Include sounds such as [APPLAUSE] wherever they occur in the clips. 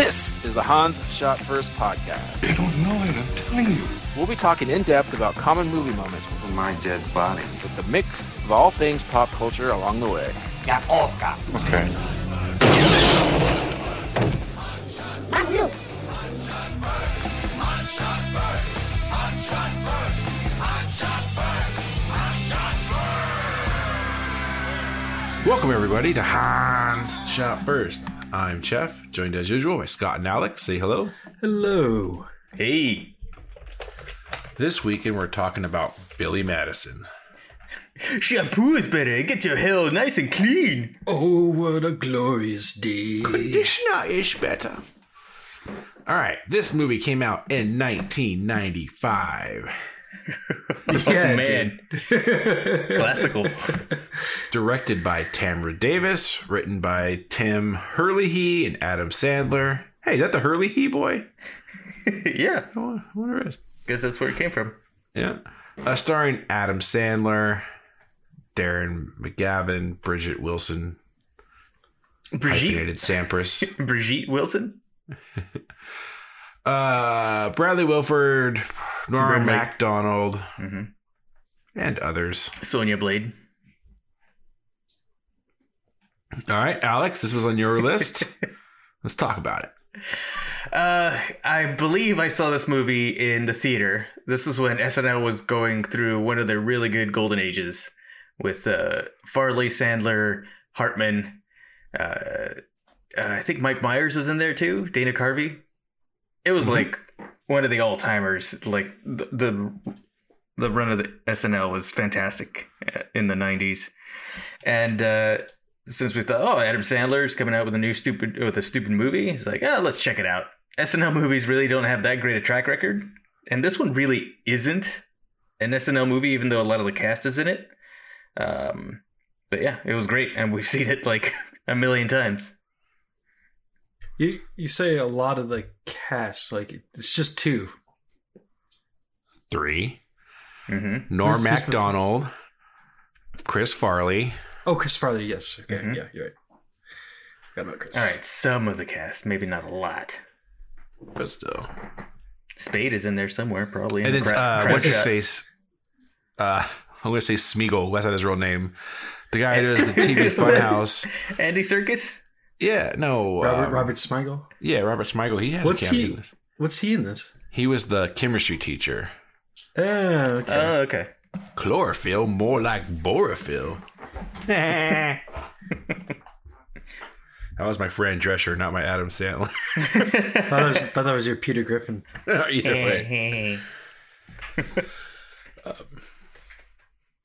This is the Han Shot First podcast. I don't know it, I'm telling you. We'll be talking in depth about common movie moments from My dead body. with the mix of all things pop culture along the way. Yeah, Oscar. Okay. Welcome everybody to Han Shot First. I'm Jeff, joined as usual by Scott and Alex. Say hello. Hello. Hey, This weekend we're talking about Billy Madison. shampoo is better. Get your hair nice and clean. Oh, what a glorious day. Conditioner is better. All right, this movie came out in 1995. [LAUGHS] Yeah, Man, [LAUGHS] classical. Directed by Tamra Davis, written by Tim Herlihy and Adam Sandler. Hey, is that the Herlihy boy? [LAUGHS] yeah, I wonder if it is. guess that's where it came from. Yeah. Uh, starring Adam Sandler, Darren McGavin, Bridget Wilson, Brigitte, hyphenated Sampras, Brigitte Wilson. Uh, Bradley Whitford, Norm MacDonald, Mhm. and others. Sonya Blade. All right, Alex, this was on your [LAUGHS] list. Let's talk about it. Uh, I believe I saw this movie in the theater. This is when SNL was going through one of their really good golden ages with uh, Farley, Sandler, Hartman. Uh, uh, I think Mike Myers was in there too. Dana Carvey. It was Mhm. like one of the all timers. Like the, the the run of the SNL was fantastic uh, in the '90s, and uh, since we thought, oh, Adam Sandler's coming out with a new stupid with a stupid movie, it's like, oh, let's check it out. SNL movies really don't have that great a track record, and this one really isn't an SNL movie, even though a lot of the cast is in it. Um, but yeah, it was great, and we've seen it like [LAUGHS] a million times. You you say a lot of the cast, like it's just two. Three. hmm Norm Who's- who's the- MacDonald, Chris Farley. Oh, Chris Farley, yes. Okay, Mhm. yeah, you're right. Forgot about Chris. All right, some of the cast, maybe not a lot. But still. Spade is in there somewhere, probably. in And the then, crowd- uh, crowd what's his shot. face? Uh, I'm going to say Smeagol. That's not his real name. The guy [LAUGHS] who does the TV Is that- Funhouse. Andy Serkis. Yeah, no. Robert um, Robert Smigel. Yeah, Robert Smigel. He has What's a cameo he- in this. What's he in this? He was the chemistry teacher. Oh, okay. Oh, okay. Chlorophyll, more like borophyll. that was my friend Drescher, not my Adam Sandler. [LAUGHS] thought, it was, thought that was your Peter Griffin. [LAUGHS] Either way. [LAUGHS]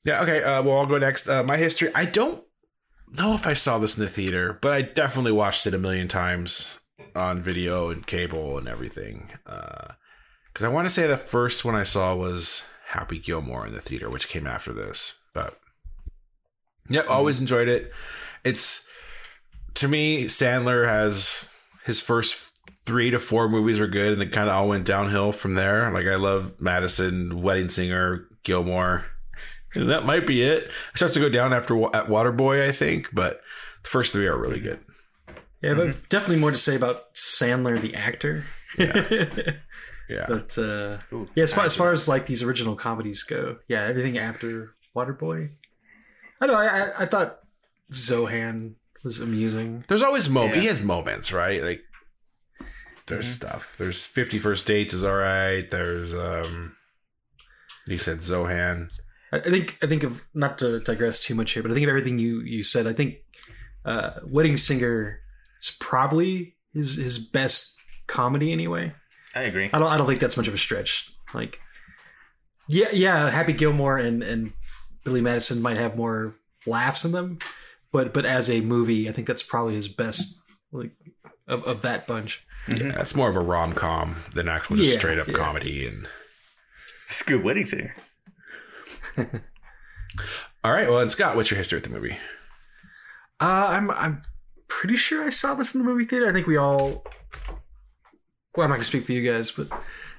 Yeah, okay. Uh, well, I'll go next. Uh, my history. I don't know if I saw this in the theater, but I definitely watched it a million times on video and cable and everything. Uh, because I want to say the first one I saw was Happy Gilmore in the theater, which came after this. But yeah, always enjoyed it. It's to me, Sandler has his first three to four movies are good, and it kind of all went downhill from there. Like I love Madison, Wedding Singer, Gilmore. And that might be it. It starts to go down after at Waterboy, I think, but the first three are really good. Yeah, but definitely more to say about Sandler, the actor. Yeah. [LAUGHS] Yeah. But uh, Ooh, yeah, as far, as far as like these original comedies go, yeah, everything after Waterboy. I don't know. I, I, I thought Zohan was amusing. There's always moments. Yeah. He has moments, right? Like there's stuff. There's Fifty First Dates is all right. There's um you said Zohan. I I think I think of not to digress too much here, but I think of everything you you said. I think uh, Wedding Singer is probably his his best comedy anyway. I agree. I don't I don't think that's much of a stretch. Like, yeah, yeah, Happy Gilmore and and Billy Madison might have more laughs in them, but but as a movie, I think that's probably his best like of, of that bunch. Yeah, that's more of a rom com than actual just Yeah, straight up yeah. comedy. And It's a good Wedding Singer. All right, well, and Scott, what's your history with the movie? Uh, I'm I'm pretty sure I saw this in the movie theater. I think we all. Well, I'm not gonna speak for you guys, but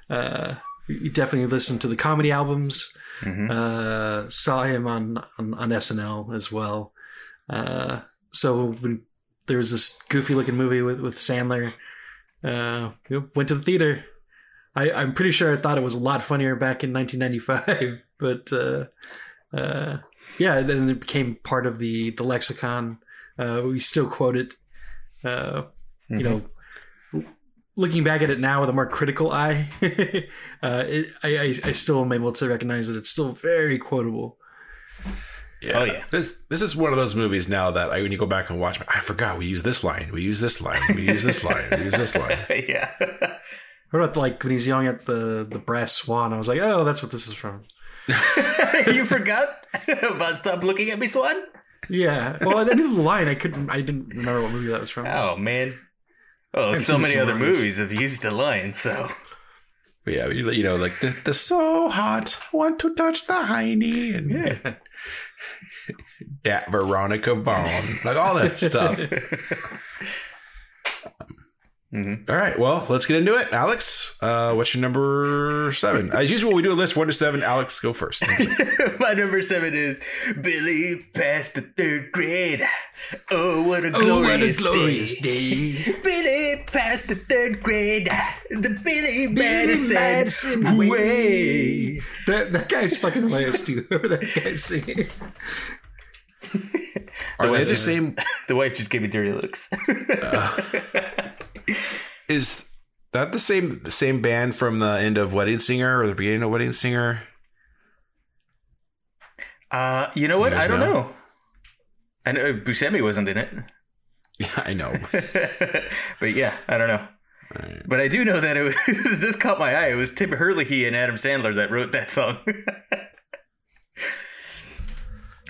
uh, we definitely listened to the comedy albums. Mhm. Uh, saw him on, on on SNL as well. Uh, so when there was this goofy looking movie with with Sandler, Uh, went to the theater. I, I'm pretty sure I thought it was a lot funnier back in 1995, [LAUGHS] but uh, uh, yeah, then it became part of the the lexicon. Uh, we still quote it. Uh, You know, looking back at it now with a more critical eye, [LAUGHS] uh, it, I, I I still am able to recognize that it's still very quotable. Yeah. Oh, yeah. This this is one of those movies now that I, when you go back and watch, I forgot we use this line, we use this line, we use this line, we use this [LAUGHS] line. yeah. What about like when he's yelling at the the brass swan? I was like, oh, that's what this is from. [LAUGHS] you forgot about stop looking at me, Swan? Yeah. Well, I knew the line. I couldn't. I didn't remember what movie that was from. Oh man. Oh, I've so many other movies have used the line, so But yeah, you, you know, like the, the so hot, want to touch the hiney and Yeah. [LAUGHS] that Veronica Vaughn, like all that stuff. [LAUGHS] Mhm. All right, well, let's get into it. Alex, uh, what's your number seven? As usual, we do a list one to seven. Alex, go first. [LAUGHS] My number seven is Billy passed the third grade. Oh, what a glorious, day. day. [LAUGHS] Billy passed the third grade. The Billy Madison, Madison way. way. That that guy's fucking hilarious too. Whoever [LAUGHS] that guy's singing. Are they the same? The wife just gave me dirty looks. Is that the same the same band from the end of Wedding Singer or the beginning of Wedding Singer? uh, you know what? You I don't know? know. I know Buscemi wasn't in it. Yeah, [LAUGHS] I know. [LAUGHS] but yeah, I don't know. Right. But I do know that it was [LAUGHS] this caught my eye. It was Tim Herlihy and Adam Sandler that wrote that song. Uh,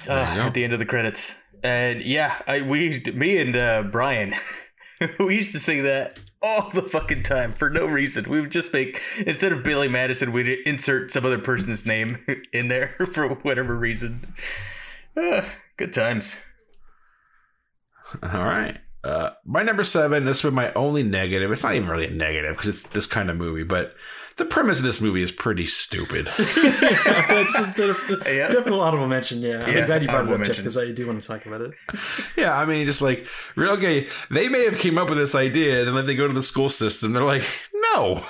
There you go. at the end of the credits. And yeah, I we me and uh, Brian [LAUGHS] we used to sing that all the fucking time for no reason. We would just make instead of Billy Madison, we'd insert some other person's name [LAUGHS] in there [LAUGHS] for whatever reason. Uh, [SIGHS] good times. All right. Uh, my number seven. This was my only negative. It's not even really a negative because it's this kind of movie, but the premise of this movie is pretty stupid. [LAUGHS] That's a, de- de- [LAUGHS] Yeah. definitely honorable mention. Yeah, I'm glad you brought it up, Jeff, because I do want to talk about it. [LAUGHS] yeah, I mean, just like real okay. They may have came up with this idea, and then they go to the school system. They're like, no.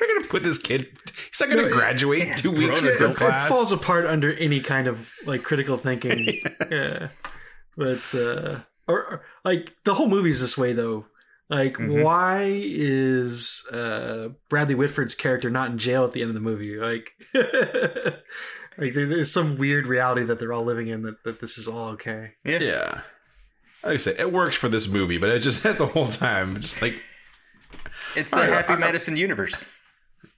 We're gonna put this kid. He's not gonna No, graduate two weeks It, it class. falls apart under any kind of like critical thinking. yeah. But uh or, or like the whole movie's this way though. Like Mhm. why is uh Bradley Whitford's character not in jail at the end of the movie? Like [LAUGHS] like there's some weird reality that they're all living in that, that this is all okay. Yeah. yeah. Like I said, it works for this movie, but it just has the whole time just like It's the All right, Happy I- I- Madison universe.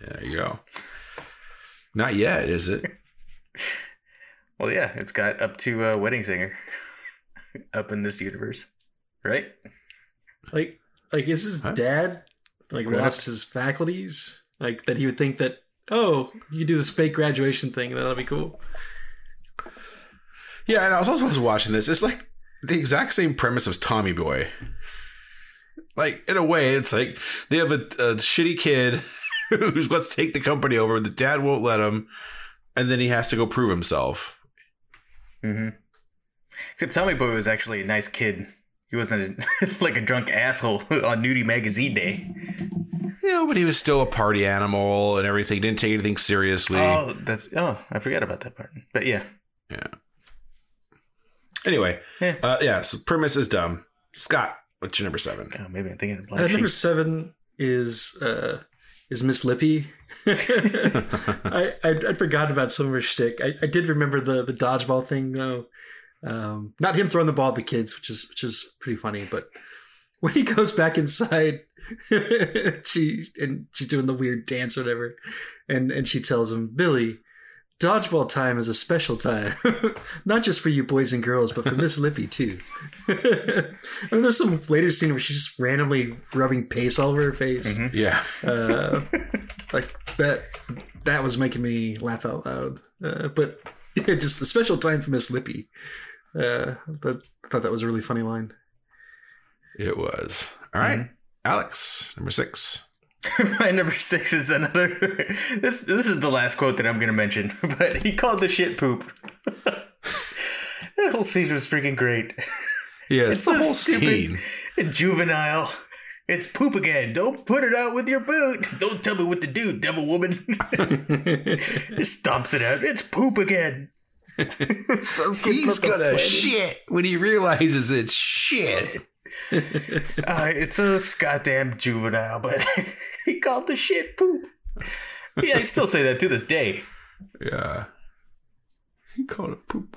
there you go. Not yet, is it? [LAUGHS] Well, yeah, it's got up to uh, Wedding Singer up in this universe, right? Like like is his Huh? dad like What lost his faculties? Like that he would think that oh, you could do this fake graduation thing, that'll be cool. Yeah, and I was also was watching this. It's like the exact same premise as Tommy Boy. Like in a way, it's like they have a, a shitty kid [LAUGHS] who's wants to take the company over. The dad won't let him, and then he has to go prove himself. Mm-hmm. Except Tommy Boy was actually a nice kid. He wasn't a, [LAUGHS] like a drunk asshole [LAUGHS] on Nudie Magazine Day. You know, but he was still a party animal and everything. Didn't take anything seriously. Oh, that's oh, I forgot about that part. But yeah, Anyway, Yeah. uh, yeah. So premise is dumb. Scott, what's your number seven? oh, maybe I'm thinking of Uh, number seven is uh, is Miss Lippy. [LAUGHS] I I'd, I'd forgotten about some of her shtick. I, I did remember the the dodgeball thing though. Um, not him throwing the ball at the kids, which is which is pretty funny. But [LAUGHS] when he goes back inside, [LAUGHS] she and she's doing the weird dance or whatever, and and she tells him, Billy, dodgeball time is a special time, [LAUGHS] not just for you boys and girls, but for Miss Lippy too. and there's some later scene where she's just randomly rubbing paste all over her face. Mhm. Yeah, Uh, like that. That was making me laugh out loud. Uh, but yeah, just a special time for Miss Lippy. Uh, but I thought that was a really funny line. it was. All right, Alex, number six. [LAUGHS] My number six is another. [LAUGHS] This this is the last quote that I'm going to mention, [LAUGHS] but he called the shit poop. that whole scene was freaking great. Yeah, it's, It's the so whole stupid. scene. And juvenile. It's poop again. Don't put it out with your boot. Don't tell me what to do, devil woman. Just stomps it out. It's poop again. [LAUGHS] He's gonna shit when he realizes it's shit. [LAUGHS] Uh, it's a goddamn juvenile, but [LAUGHS] he called the shit poop. Yeah, I still say that to this day. Yeah. He called it poop.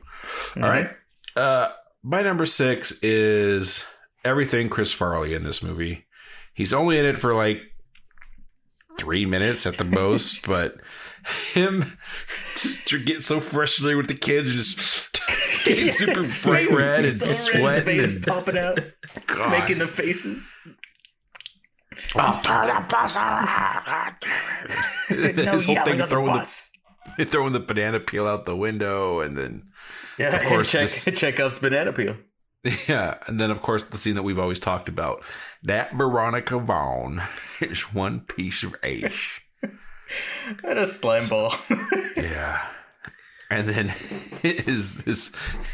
All right. Uh, my number six is everything Chris Farley in this movie. He's only in it for like three minutes at the most, but him just getting so frustrated with the kids and just getting [LAUGHS] super bright red and so sweating. and, popping out, making the faces. I'll turn the bus around. [LAUGHS] No His whole thing the throwing the, bus. throwing the banana peel out the window and then Yeah, Of course, check, this- [LAUGHS] Chekhov's banana peel. Yeah, and then of course the scene that we've always talked about. That Veronica Vaughn is one piece of ace. And a slime ball. [LAUGHS] Yeah. And then [LAUGHS] his his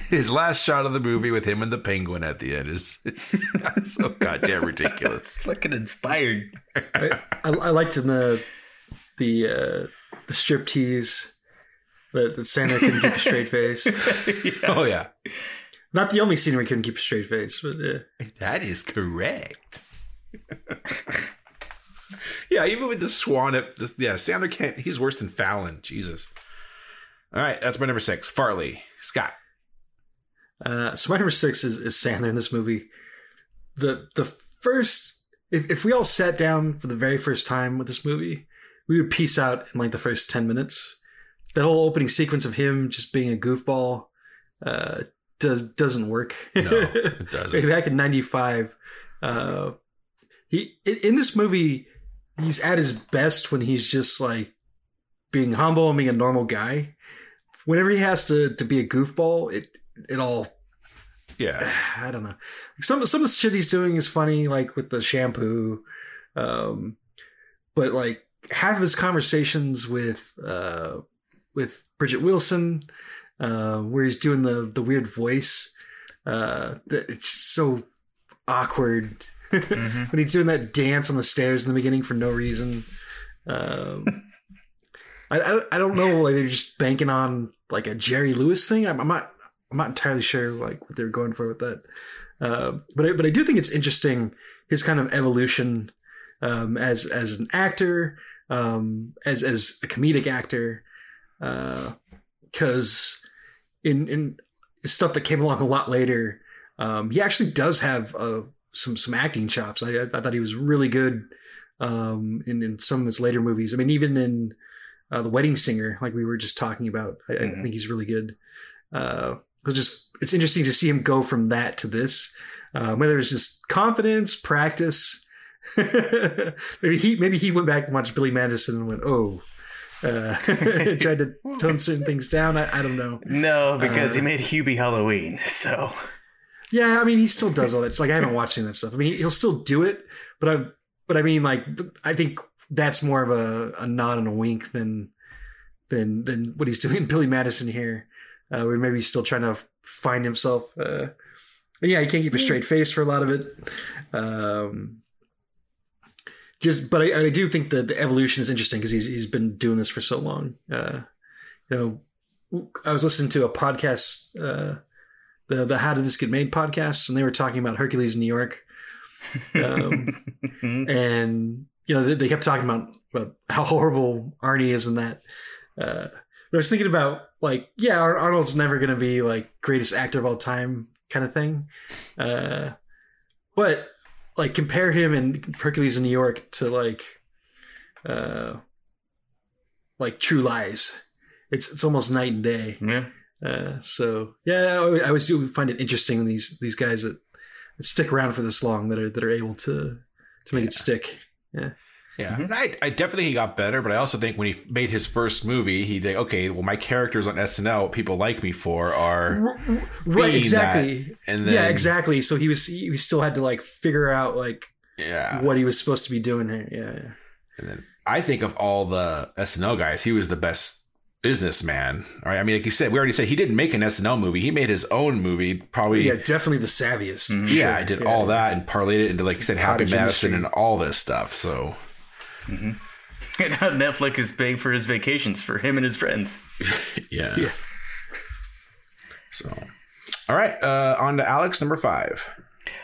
his last shot of the movie with him and the penguin at the end is, is [LAUGHS] so goddamn ridiculous. Fucking inspired. I, I, I liked in the the uh, the strip tease that, that Sandler couldn't keep a straight face. Oh yeah. Not the only scene where he couldn't keep a straight face, but yeah. That is correct. Yeah, even with the swan, it, this, yeah, Sandler can't. He's worse than Fallon. Jesus. All right, that's my number six. Farley Scott. Uh, so my number six is, is Sandler in this movie. The the first, if, if we all sat down for the very first time with this movie, we would piece out in like the first ten minutes. That whole opening sequence of him just being a goofball uh, does doesn't work. No, it [LAUGHS] doesn't. Back in '95, uh, he in, in this movie, he's at his best when he's just like being humble and being a normal guy. Whenever he has to to be a goofball, it it all Yeah, [SIGHS] I don't know. Some some of the shit he's doing is funny, like with the shampoo. Um, but like half of his conversations with uh with Bridget Wilson, uh, where he's doing the the weird voice, uh, that it's so awkward. Mhm. [LAUGHS] when he's doing that dance on the stairs in the beginning for no reason. Um, I, I I don't know like they're just banking on like a Jerry Lewis thing. I'm, I'm not I'm not entirely sure like what they're going for with that. Uh, but I, but I do think it's interesting his kind of evolution um, as as an actor, um, as as a comedic actor, because in in stuff that came along a lot later, um, he actually does have uh, some some acting chops. I, I thought he was really good um, in in some of his later movies. I mean, even in uh, the Wedding Singer, like we were just talking about, I, I Mhm. think he's really good. Uh, it's just it's interesting to see him go from that to this. Um, whether it's just confidence, practice. [LAUGHS] maybe he maybe he went back and watched Billy Madison and went, oh, uh, [LAUGHS] tried to tone certain things down. I, I don't know. No, because he Uh, made Hubie Halloween. So Yeah, I mean, he still does all that. Like, I haven't watched any of that stuff. I mean, he'll still do it, but I, but I mean, like, I think that's more of a, a nod and a wink than, than, than what he's [LAUGHS] doing Billy Madison here, uh, where maybe he's still trying to find himself. Uh, yeah, he can't keep a straight face for a lot of it. Um, just, but I, I do think that the evolution is interesting because he's he's been doing this for so long. Uh, you know, I was listening to a podcast. Uh, the the How Did This Get Made podcast, and they were talking about Hercules in New York, um, [LAUGHS] and you know they, they kept talking about, about how horrible Arnie is in that. Uh, but I was thinking about like, yeah, Arnold's never going to be like greatest actor of all time kind of thing, uh, but like compare him in Hercules in New York to like, uh, like True Lies. It's it's almost night and day. yeah. Uh, so yeah, I I always do find it interesting these these guys that, that stick around for this long that are that are able to to make it stick. Yeah, yeah. I, I definitely think he got better, but I also think when he made his first movie, he did okay. Well, my characters on SNL, what people like me for, are right, exactly. that, and then yeah, exactly. So he was he still had to like figure out like yeah. what he was supposed to be doing here. Yeah, yeah. And then I think of all the SNL guys, he was the best businessman. All right. I mean, like you said, we already said he didn't make an SNL movie. He made his own movie. Probably. Yeah, Yeah. definitely the savviest. Mm-hmm. Yeah, I did all that and parlayed it into, like you said, Happy Cottage Madison industry. and all this stuff. So, mm-hmm. [LAUGHS] And now Netflix is paying for his vacations for him and his friends. [LAUGHS] yeah. Yeah. So, all right. Uh, on to Alex, number five.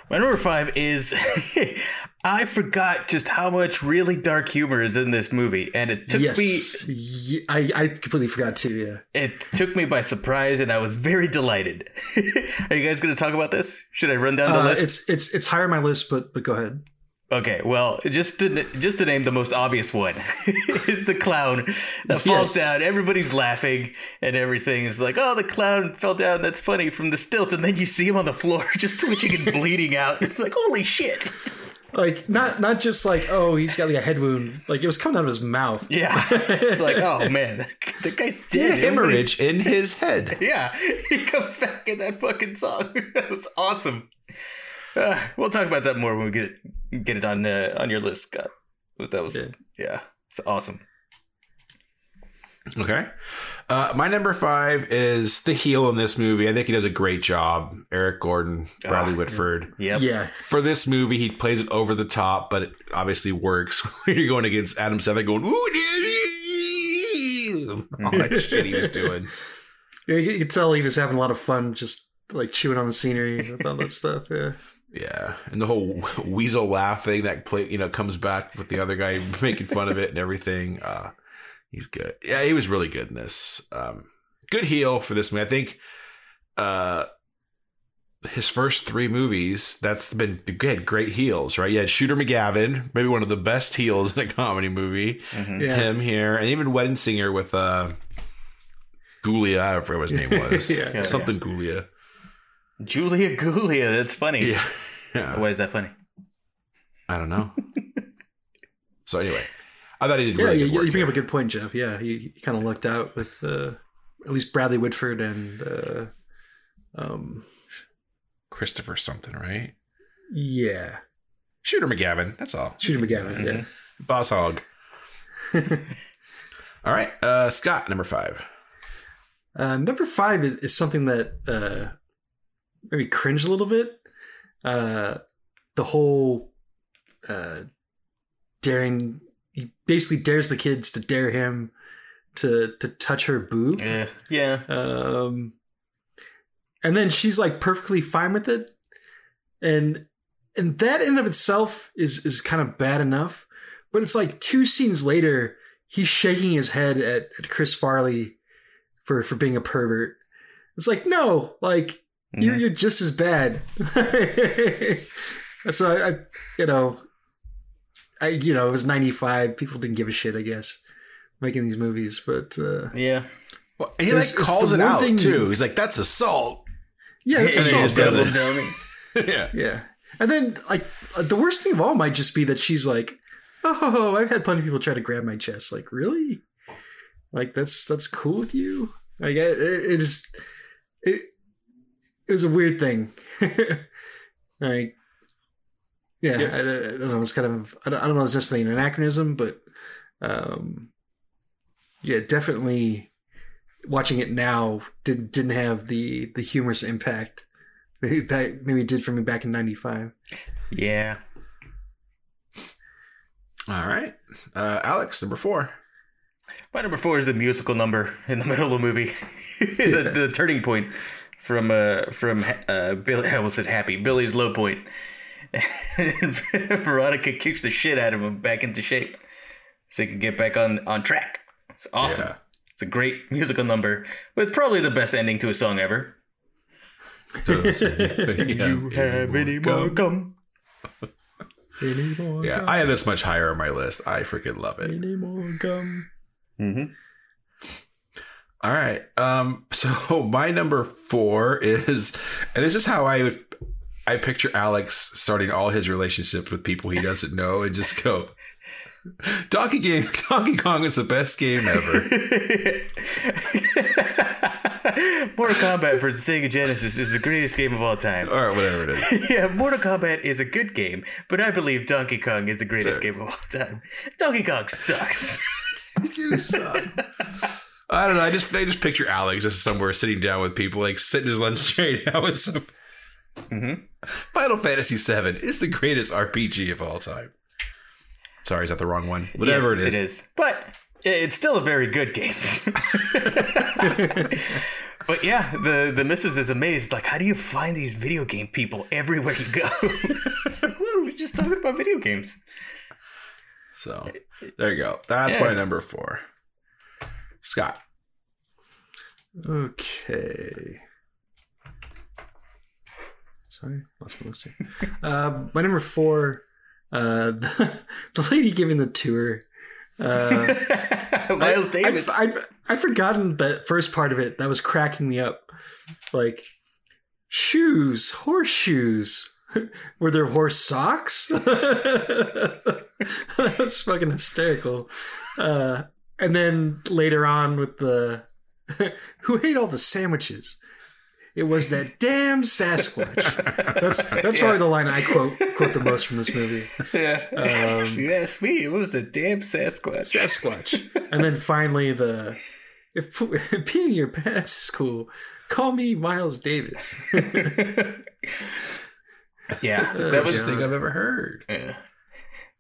My number five is [LAUGHS] I forgot just how much really dark humor is in this movie, and it took me Yes, Ye- I, I completely forgot too. Yeah, it took me by surprise, and I was very delighted. [LAUGHS] Are you guys going to talk about this? Should I run down the uh, list? it's it's it's higher on my list, but but go ahead. Okay, well, just to just to name the most obvious one [LAUGHS] is the clown that falls Yes. down. Everybody's laughing and everything. It's like, oh, the clown fell down. That's funny from the stilts, and then you see him on the floor [LAUGHS] just twitching and bleeding out. It's like, holy shit! Like not not just like oh he's got like a head wound. Like it was coming out of his mouth. Yeah, [LAUGHS] it's like, oh man, the guy's dead. a hemorrhage in his head. [LAUGHS] Yeah, he comes back in that fucking song. [LAUGHS] that was awesome. Uh, we'll talk about that more when we get get it on uh, on your list, Scott. But that was Yeah. yeah, it's awesome. Okay. Uh, my number five is the heel in this movie. I think he does a great job. Eric Gordon, Bradley Ah, Whitford. Yep. Yeah, For this movie, he plays it over the top, but it obviously works [LAUGHS] when you're going against Adam Sandler going, ooh, all [LAUGHS] that shit he was [LAUGHS] doing. Yeah, you could tell he was having a lot of fun, just like chewing on the scenery with all that stuff. Yeah, Yeah, and the whole weasel laugh thing that play, you know, comes back with the other guy making fun of it and everything. Uh, he's good. Yeah, he was really good in this. Um, good heel for this movie. I think uh, his first three movies, that's been good. Great heels, right? You had Shooter McGavin, maybe one of the best heels in a comedy movie. Mhm. yeah. Him here, and even Wedding Singer with uh, Guglia. I don't forget what his name was. [LAUGHS] Yeah. Yeah, Something Guglia. Julia Guglia, that's funny. Yeah. [LAUGHS] yeah. Why is that funny? I don't know. [LAUGHS] so anyway, I thought he did Yeah, really you, good you work bring up a good point, Jeff. Yeah, he, he kind of lucked out with uh, at least Bradley Whitford and uh, um, Christopher something, right? yeah, Shooter McGavin. That's all. Shooter McGavin. Yeah. Boss hog. [LAUGHS] all right, uh, Scott, number five. Uh, number five is, is something that uh, maybe cringe a little bit. Uh, the whole uh, daring, he basically dares the kids to dare him to to touch her boob. Yeah. Yeah. Um, and then she's like perfectly fine with it, and and that in of itself is is kind of bad enough. But it's like two scenes later, he's shaking his head at, at Chris Farley for for being a pervert. It's like no, like you're Mhm. you're just as bad. [LAUGHS] so I, I, you know, I you know it was '95. People didn't give a shit, I guess, making these movies. But uh, Yeah. Well, and he like calls it one out thing too. He's like, "That's assault." yeah, it's [LAUGHS] And assault. just does Double it. dummy. [LAUGHS] yeah. Yeah. And then, like, uh, the worst thing of all might just be that she's like, "Oh, I've had plenty of people try to grab my chest." Like, really? Like, that's that's cool with you? Like, it, it is. It it was a weird thing. [LAUGHS] like, yeah, I, I don't know. It's kind of I don't, I don't know. It's necessarily an anachronism, but um, yeah, definitely watching it now didn't didn't have the the humorous impact [LAUGHS] maybe back, maybe it did for me back in '95. Yeah. All right, uh, Alex, number four. My number four is a musical number in the [LAUGHS] middle of the movie. [LAUGHS] the, the turning point from uh from uh Billy I almost said happy Billy's low point. And [LAUGHS] Veronica kicks the shit out of him back into shape, so he can get back on on track. It's awesome. Yeah. It's a great musical number with probably the best ending to a song ever. [LAUGHS] Do you have any more gum? [LAUGHS] Any more yeah, I have this much higher on my list. I freaking love it. Any more gum? Mm-hmm. All right. Um. So my number four is, and this is how I would, I picture Alex starting all his relationships with people he doesn't know, and just go, Donkey Game, [LAUGHS] Donkey Kong is the best game ever. [LAUGHS] Mortal Kombat for Sega Genesis is the greatest game of all time. or whatever it is. [LAUGHS] Yeah, Mortal Kombat is a good game, but I believe Donkey Kong is the greatest Sure. game of all time. Donkey Kong sucks. You suck. I don't know. I just I just picture Alex just somewhere sitting down with people, like sitting his lunch straight out with some. Mhm. Final Fantasy VII is the greatest RPG of all time. Sorry, is that the wrong one? Whatever Yes, it is. It is. But it's still a very good game. [LAUGHS] but yeah, the the missus is amazed. Like, how do you find these video game people everywhere you go? [LAUGHS] it's like, well, we're just talking about video games. So there you go. That's Yeah. my number four. Scott. Okay. Sorry, lost my list here. uh, my number four, uh, the, [LAUGHS] the lady giving the tour. Uh, [LAUGHS] Miles I- Davis. I'd, I'd, I'd forgotten that first part of it. That was cracking me up. Like, shoes, horseshoes. [LAUGHS] Were there horse socks? That's fucking hysterical. Uh, and then later on with the who ate all the sandwiches? It was that damn Sasquatch. That's [LAUGHS] that's probably the line I quote quote the most from this movie. yeah. Um, if you ask me, it was a damn Sasquatch. Sasquatch. [LAUGHS] And then finally the if, if peeing your pants is cool, call me Miles Davis. [LAUGHS] yeah, that was the thing I've ever heard. Yeah.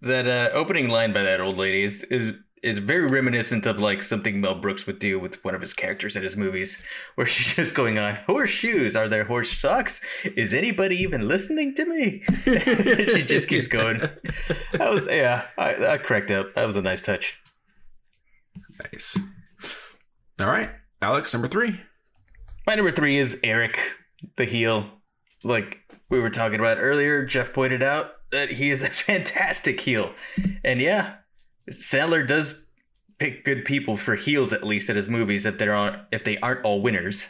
That uh, opening line by that old lady is, is is very reminiscent of like something Mel Brooks would do with one of his characters in his movies, where [LAUGHS] she's just going on horseshoes. Are there horse socks? Is anybody even listening to me? [LAUGHS] she just keeps going. That was yeah. I, I cracked up. That was a nice touch. Nice. All right, Alex, number three. My number three is Eric, the heel. Like we were talking about earlier, Jeff pointed out that he is a [LAUGHS] fantastic heel. And yeah, Sandler does pick good people for heels at least at his movies if they're on if they aren't all winners,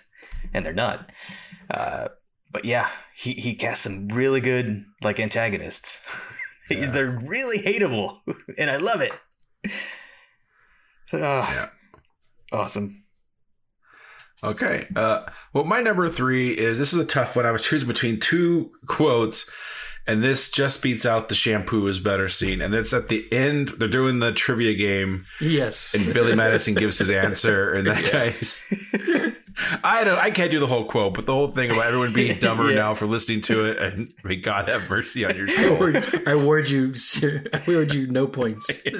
and they're not. Uh, but yeah, he he casts some really good like antagonists. [LAUGHS] Yeah. they're really hateable, [LAUGHS] and I love it. Ah, Yeah. Awesome. Okay. Uh, well, my number three is this is a tough one. I was choosing between two quotes, and this just beats out the shampoo is better scene. And it's at the end. They're doing the trivia game, yes. and Billy Madison gives his [LAUGHS] answer, and that guy's. [LAUGHS] I don't. I can't do the whole quote, but the whole thing about everyone being [LAUGHS] dumber Yeah. now for listening to it, and may God have mercy on your I soul. award, I award you sir, I award you no points. Thank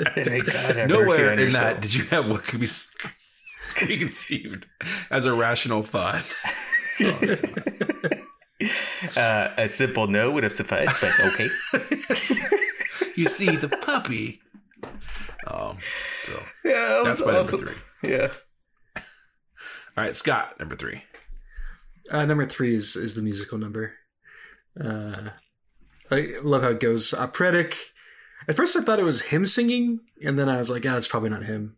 God have mercy Nowhere in soul. that did you have what could be s- could be conceived as a rational thought. Uh, a simple no would have sufficed, but okay. [LAUGHS] You see the puppy. Um. So yeah, that that's was my awesome. number three. Yeah. All right, Scott, number three. Uh, number three is is the musical number. Uh, I love how it goes operatic. At first, I thought it was him singing, and then I was like, "Ah, it's probably not him."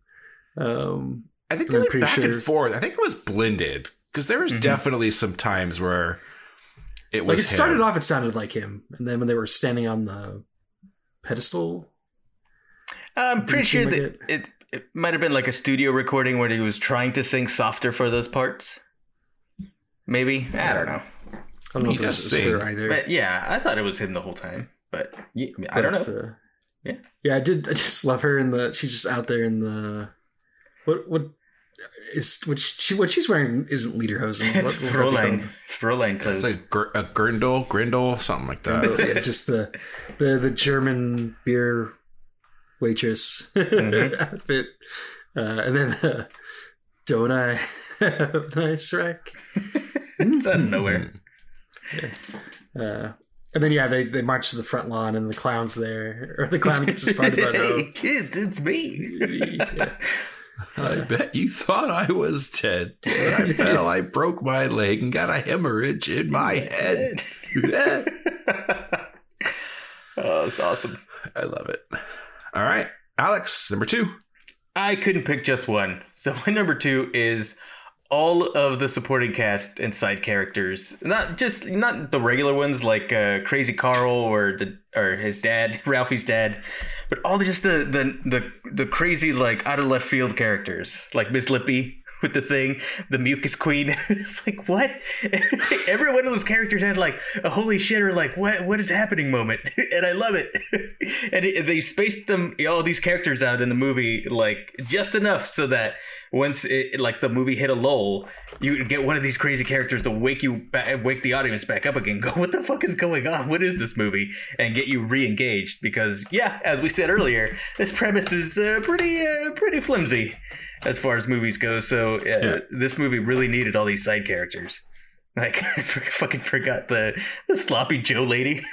Um, I think I'm they went back sure- and forth. I think it was blended because there was Mhm. definitely some times where it was like it started off, it sounded like him, and then when they were standing on the pedestal, I'm pretty sure like that it, it might have been like a studio recording where he was trying to sing softer for those parts. Maybe. I don't know. I don't know He if it was, does it her sing, either. But yeah, I thought it was him the whole time. But yeah, I don't But, know. uh, Yeah. yeah, I did. I just love her in the. She's just out there in the. What what is what she what she's wearing isn't lederhosen. It's What- what Fräulein. called? Fräulein It's clothes. like gr- a Grindel, Grindel, something like that. yeah, just the the the German beer waitress [LAUGHS] Mhm. outfit, uh, and then uh, don't I have nice rack? [LAUGHS] it's out of nowhere. Uh, and then yeah, they they march to the front lawn, and the clown's there, or the clown gets his part about oh, hey, kids, it's me. I bet you thought I was dead. When I [LAUGHS] fell, I broke my leg and got a hemorrhage in my head. [LAUGHS] oh, it's awesome. I love it. All right, Alex, number two. I couldn't pick just one. So my number two is all of the supporting cast and side characters. Not just not the regular ones like uh, Crazy Carl or the or his dad, [LAUGHS] Ralphie's dad, but all just the, the the the crazy like out of left field characters like Miss Lippy with the thing, the mucus queen. [LAUGHS] it's like what? [LAUGHS] Every one of those characters had like a holy shit or like what what is happening moment, [LAUGHS] and I love it. and it, they spaced them all these characters out in the movie like just enough so that once it like the movie hit a lull, you get one of these crazy characters to wake you back, wake the audience back up again. Go, what the fuck is going on? What is this movie? And get you re-engaged because yeah, as we said earlier, this premise is uh, pretty uh, pretty flimsy as far as movies go. So uh, Yeah. this movie really needed all these side characters. Like [LAUGHS] I fucking forgot the the sloppy Joe lady. [LAUGHS]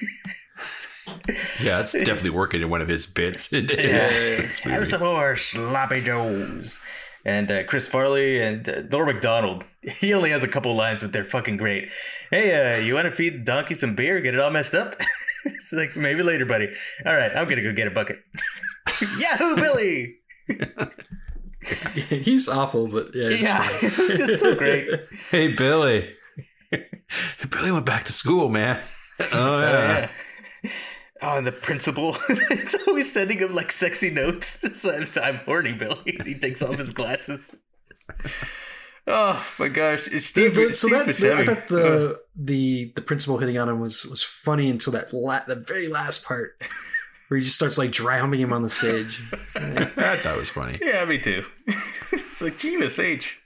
Yeah, it's definitely working in one of his bits. [LAUGHS] in his- Yeah. Have some more sloppy joes. And uh, Chris Farley and uh, Norm Macdonald. He only has a couple lines, but they're fucking great. Hey, uh, you want to feed the donkey some beer? Get it all messed up? it's like maybe later, buddy. All right, I'm gonna go get a bucket. Yahoo, Billy! [LAUGHS] He's awful, but yeah, it's yeah, funny. it was just so great. [LAUGHS] Hey, Billy. [LAUGHS] Billy went back to school, man. Oh, yeah. Oh, yeah. Oh, and the principal is always sending him like sexy notes. So I'm, so I'm horny, Billy. And he takes off his glasses. Oh my gosh! It's Steve. But- so Steve that, Buscemi. I thought the the the principal hitting on him was was funny until that la- the very last part where he just starts like drowning him on the stage. [LAUGHS] I thought it was funny. Yeah, me too. [LAUGHS] it's like Gina Sage.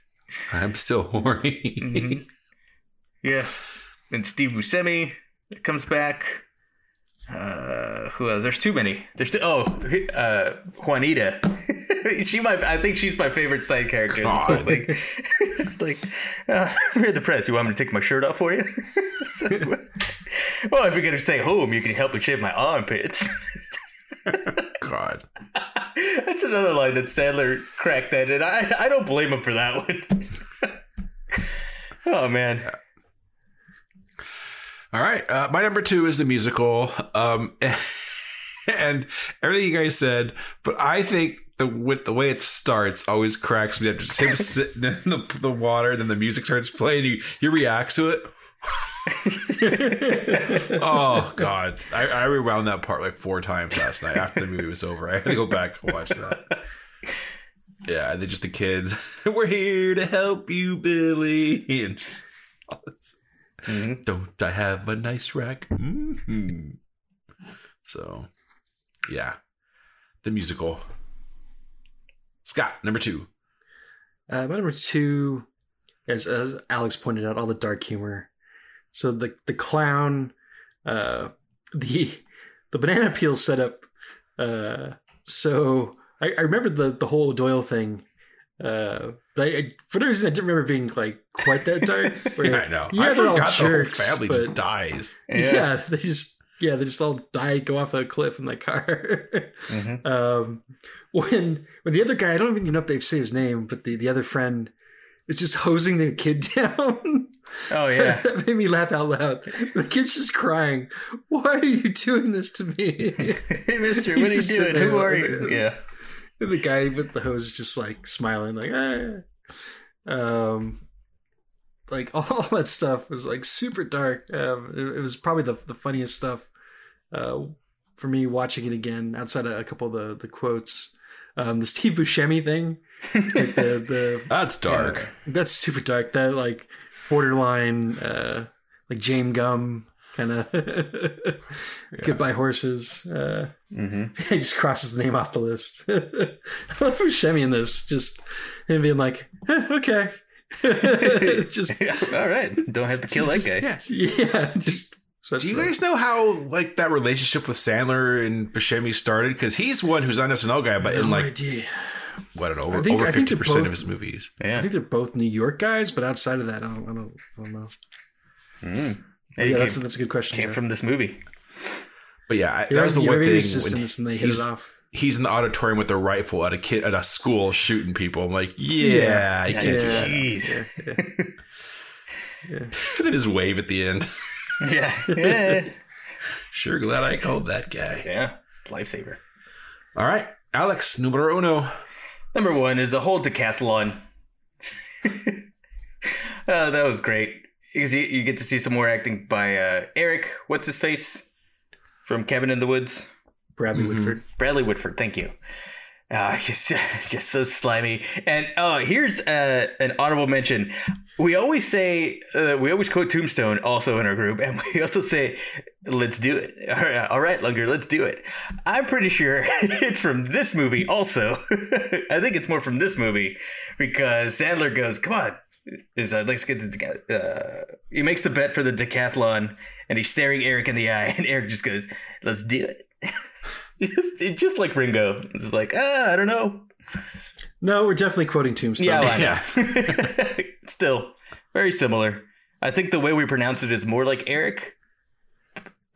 I'm still horny. Mhm. [LAUGHS] Yeah. And Steve Buscemi comes back. Uh, who else? There's too many. There's too, oh, uh, Juanita. she might. I think she's my favorite side character in this whole thing. it's like, uh, I'm at the press. You want me to take my shirt off for you? Like, well, if you're gonna stay home, you can help me shave my armpits. God. [LAUGHS] That's another line that Sandler cracked at, and I I don't blame him for that one. [LAUGHS] oh man. All right. Uh, my number two is the musical. Um, [LAUGHS] and everything you guys said, but I think the with the way it starts always cracks me up. Just him sitting in the, the water, then the music starts playing. You you react to it. [LAUGHS] oh God! I, I rewound that part like four times last night after the movie was over. I had to go back and watch that. Yeah, and then just the kids. [LAUGHS] We're here to help you, Billy. And just. Mhm. Don't I have a nice rack? hmm So, yeah, the musical. Scott, number two. Uh, my number two, as as Alex pointed out, all the dark humor. So the the clown, uh, [LAUGHS] the the banana peel setup. Uh, so I, I remember the the whole Doyle thing. Uh, but I, I, for no reason, I didn't remember being like quite that dark. [LAUGHS] where- Yeah, I know. Yeah, I they're all jerks, the whole family but- just dies. [LAUGHS] yeah. they just yeah they just all die go off a cliff in the car Mhm. um when when the other guy i don't even know if they say his name but the the other friend is just hosing the kid down Oh yeah. [LAUGHS] that made me laugh out loud the kid's just crying why are you doing this to me [LAUGHS] Hey, Mister, what are you doing? Who are you? Yeah. and the guy with the hose is just like smiling like ah. um like [LAUGHS] all that stuff was like super dark um it, it was probably the, the funniest stuff uh for me watching it again outside of a couple of the the quotes um the steve buscemi thing like the the That's dark. that's super dark that like borderline uh like James Gumb kind of goodbye horses uh Mm-hmm. [LAUGHS] he just crosses the name off the list. [LAUGHS] I love Buscemi in this, just him being like, "Eh, okay, [LAUGHS] just All right. Don't have to kill that guy. Yeah. yeah, just. Do you guys know how like that relationship with Sandler and Buscemi started? Because he's one who's not an SNL guy, but in like idea. What an over think- over fifty percent of his movies. I think they're both New York guys, but outside of that, I don't, I don't, I don't know. Mm. Yeah, He that's, came, that's a good question. came Jeff. from this movie. But yeah, I, that was the one thing when they hit he's, it off. he's in the auditorium with a rifle at a kid at a school shooting people. I'm like, yeah, do. Jeez. Yeah, [LAUGHS] yeah. And then his wave at the end. Yeah. [LAUGHS] Yeah. Sure glad I called that guy. yeah. Lifesaver. All right, Alex, numero uno. Number one is the whole decathlon. [LAUGHS] uh, that was great because you, you get to see some more acting by uh, Eric. What's his face from Cabin in the Woods? Bradley Mhm. Whitford. Bradley Whitford. Thank you. He's just, just so slimy. And oh, here's uh, an honorable mention. We always say uh, we always quote Tombstone also in our group, and [LAUGHS] we also say, "Let's do it." [LAUGHS] All right, all right, Lunger, let's do it. I'm pretty sure [LAUGHS] it's from this movie. Also, [LAUGHS] I think it's more from this movie because Sandler goes, "Come on." Is uh, let's get the uh, he makes the bet for the decathlon and he's staring Eric in the eye and Eric just goes let's do it just, just like Ringo it's like ah I don't know No, we're definitely quoting Tombstone. yeah, well, know. Still, very similar. I think the way we pronounce it is more like Eric,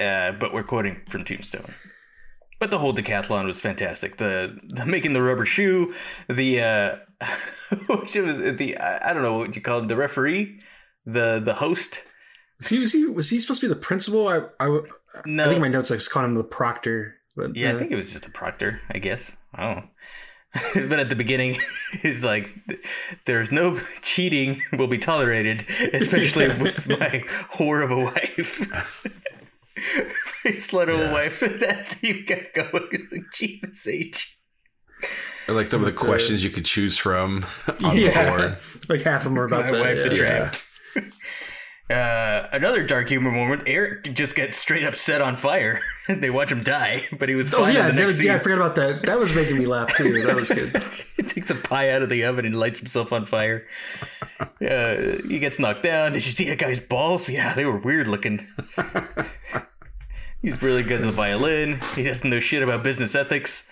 uh, but we're quoting from Tombstone. But the whole decathlon was fantastic. The, the making the rubber shoe, the uh, [LAUGHS] which was the I don't know what you call it, the referee, the the host. Was he, was he was he supposed to be the principal? I I, I think my notes I was calling him the proctor. But Yeah, uh, I think it was just a proctor, I guess. I don't know. [LAUGHS] but at the beginning, [LAUGHS] he's like, there's no cheating will be tolerated, especially with my whore of a wife. My slut of a wife. that [LAUGHS] you kept going. It's like, Jesus H. Or like some of the With uh, questions you could choose from [LAUGHS] on Yeah. the board. like half of them are about My that. wife, the yeah. Trap. Uh, another dark humor moment. Eric just gets straight up set on fire. [LAUGHS] they watch him die, but he was Oh fine yeah, in the no, next yeah, I forgot about that. That was making me laugh too. That was good. [LAUGHS] he takes a pie out of the oven and lights himself on fire. Uh, he gets knocked down. Did you see that guy's balls? Yeah, they were weird looking. He's really good at the violin. He doesn't know shit about business ethics.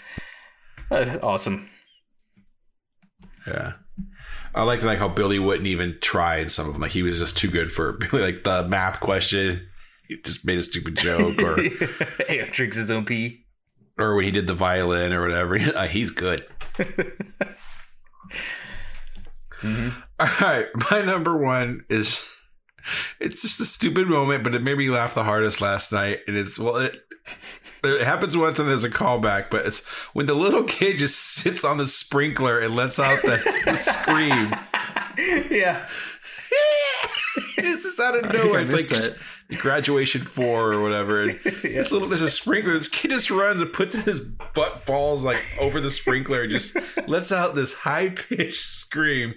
Uh, awesome. Yeah. I like like how Billy wouldn't even try in some of them. Like he was just too good for [LAUGHS] like the math question. He just made a stupid joke, or [LAUGHS] Eric drinks his own pee. or when he did the violin or whatever. [LAUGHS] Uh, he's good. All right, my number one is it's just a stupid moment, but it made me laugh the hardest last night. And it's well, it it happens once and there's a callback, but it's when the little kid just sits on the sprinkler and lets out the, the [LAUGHS] scream. Yeah. [LAUGHS] it's just out of I think I nowhere. It's like that. graduation four or whatever. And [LAUGHS] This little there's a sprinkler. This kid just runs and puts his butt balls like over the sprinkler and just lets out this high pitched scream.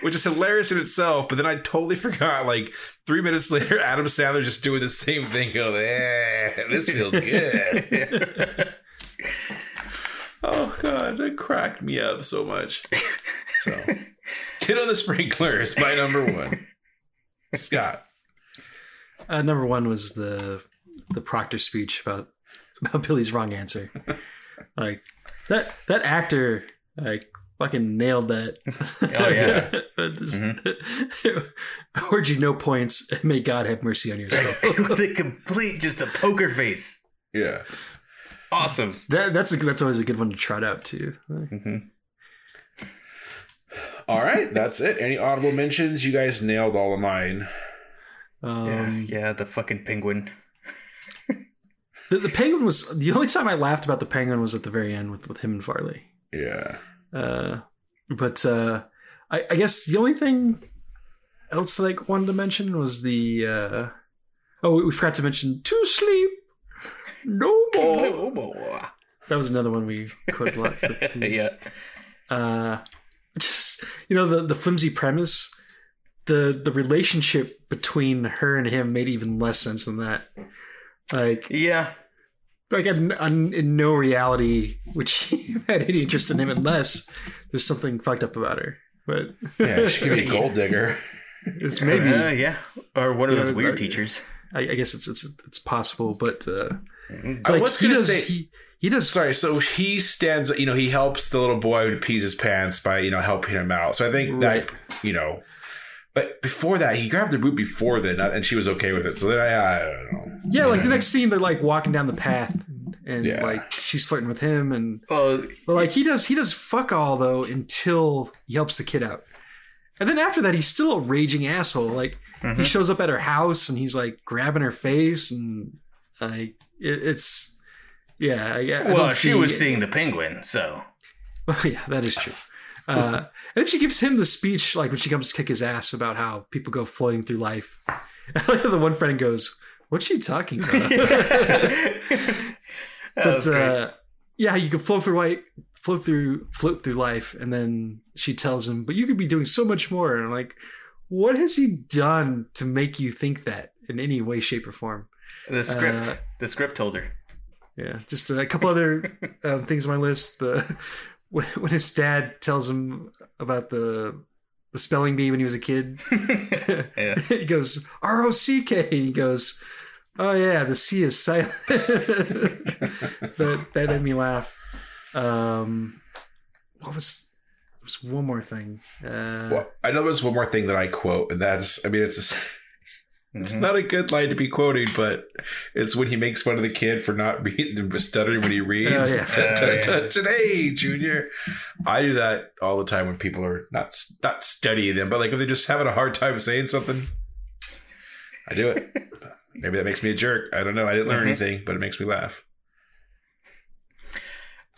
Which is hilarious in itself, but then I totally [LAUGHS] forgot. Like three minutes later, Adam Sandler just doing the same thing. Going, eh, this feels good. [LAUGHS] oh god, that cracked me up so much. So, [LAUGHS] kid on the sprinkler is my number one. Scott. Uh, number one was the the proctor speech about about Billy's wrong answer. like that that actor like fucking nailed that. [LAUGHS] Oh, yeah. Just- Award you no points. May God have mercy on your soul. [LAUGHS] With a complete, just a poker face. Yeah. Awesome. that, that's a, that's always a good one to trot out too. All right, that's it. Any audible mentions? You guys nailed all of mine. Um, yeah, yeah, the fucking penguin. the, the penguin was the only time I laughed about the penguin was at the very end with with him and Farley. Yeah. Uh, but uh, I, I guess the only thing else that I wanted to mention was the uh, oh we forgot to mention to sleep no more. [LAUGHS] That was another one we quoted a lot. [LAUGHS] yeah. uh, just you know the the flimsy premise, the the relationship between her and him made even less sense than that. Like Yeah. Like in, in, in no reality would she [LAUGHS] have had any interest in him unless there's something fucked up about her. But Yeah, she could be a gold [LAUGHS] digger. it's maybe Uh, yeah. Or one of Yeah, those weird right. teachers. I, I guess it's it's it's possible, but uh, I was he gonna does, say- he, he does Sorry, so he stands, you know, he helps the little boy who pees his pants by, you know, helping him out. So I think Right. that, you know, but before that, he grabbed the boot before then, and she was okay with it. So then I, I don't know. yeah like the next scene they're like walking down the path and Yeah. like she's flirting with him and Well, But like he does, he does fuck all though until he helps the kid out, and then after that he's still a raging asshole. Like Mm-hmm. he shows up at her house and he's like grabbing her face and like it, it's yeah. I, I well, don't she see- was seeing the penguin, so. [LAUGHS] Well, yeah, that is true. Uh, and then she gives him the speech like when she comes to kick his ass about how people go floating through life. [LAUGHS] the one friend goes, "What's she talking about?" [LAUGHS] [LAUGHS] But uh, yeah, you can float through life, float through float through life, and then she tells him, "But you could be doing so much more." And I'm like, what has he done to make you think that in any way, shape, or form? The script. Uh, the script holder. Yeah, just a couple other um, things on my list. The when, when his dad tells him about the the spelling bee when he was a kid, [LAUGHS] Yeah. [LAUGHS] he goes R O C K, and he goes, "Oh yeah, the C is silent." [LAUGHS] that that made me laugh. Um, what was there was one more thing? Uh, Well, I know there's one more thing that I quote, and that's I mean it's it's Mhm. not a good line to be quoting, but it's when he makes fun of the kid for not [LAUGHS] reading stuttering when he reads. Oh, yeah. [LAUGHS] T- t- yeah. t- Today, Junior, I do that all the time when people are not not studying them, but like if they're just having a hard time saying something, I do it. [LAUGHS] Maybe that makes me a jerk. I don't know. I didn't learn Mhm. anything, but it makes me laugh.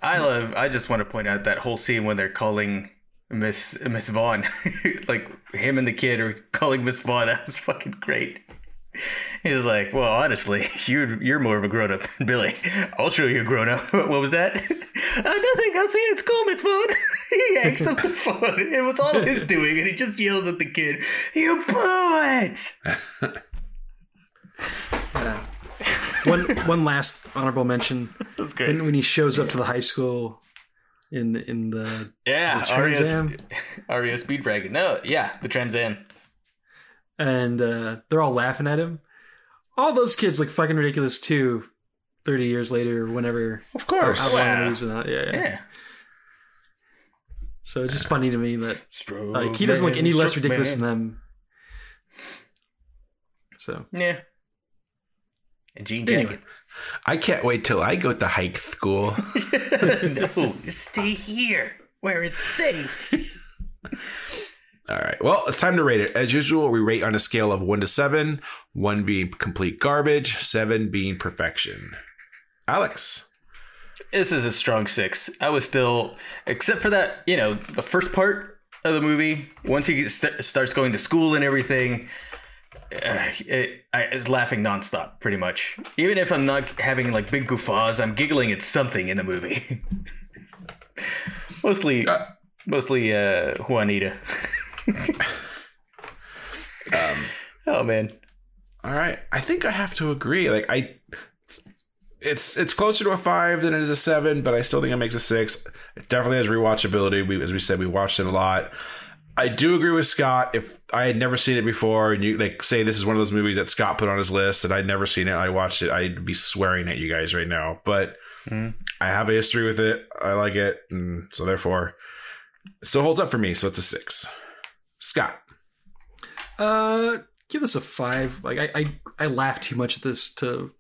I love. I just want to point out that whole scene when they're calling Miss Miss Vaughn, [LAUGHS] like him and the kid are calling Miss Vaughn. That was [LAUGHS] fucking great. He's like, "Well, honestly, [LAUGHS] you're you're more of a grown up than Billy. I'll show you a grown up." What was that? oh, nothing. I'll see you at school, Miss Vaughn. he hangs up the phone. It was all his doing, and he just yells at the kid, "You blew it!" uh, one one last honorable mention That was great. when, when he shows up to the high school in in the Yeah, Is it Ario, Trans Am? [LAUGHS] Ario Speed Dragon. No, yeah, the Trans Am. and uh, they're all laughing at him. All those kids look fucking ridiculous too. Thirty years later, whenever Of course. how long Wow. the movie's been out, yeah, yeah. Yeah. So it's just funny to me that Stroke like he doesn't look any less ridiculous man. than them. So Yeah. A jean Anyway. jacket. I can't wait till I go to hike school. [LAUGHS] no, stay here where it's safe. All right. Well, it's time to rate it. As usual, we rate on a scale of one to seven, one being complete garbage, seven being perfection. Alex. This is a strong six. I was still, except for that, you know, the first part of the movie. Once he st- starts going to school and everything, uh, [SIGHS] it, I was laughing nonstop, pretty much. Even if I'm not having like big guffaws, I'm giggling at something in the movie. [LAUGHS] mostly, Uh, mostly uh, Juanita. [LAUGHS] Um, oh man, all right. I think I have to agree. Like I it's it's closer to a five than it is a seven, but I still think it makes a six. It definitely has rewatchability. We as we said, we watched it a lot. I do agree with Scott. If I had never seen it before, and you like say this is one of those movies that Scott put on his list and I'd never seen it, I watched it, I'd be swearing at you guys right now. But Mhm. I have a history with it. I like it, and so therefore, it still holds up for me. So it's a six. Scott. uh, give this a five. Like I I, I laugh too much at this to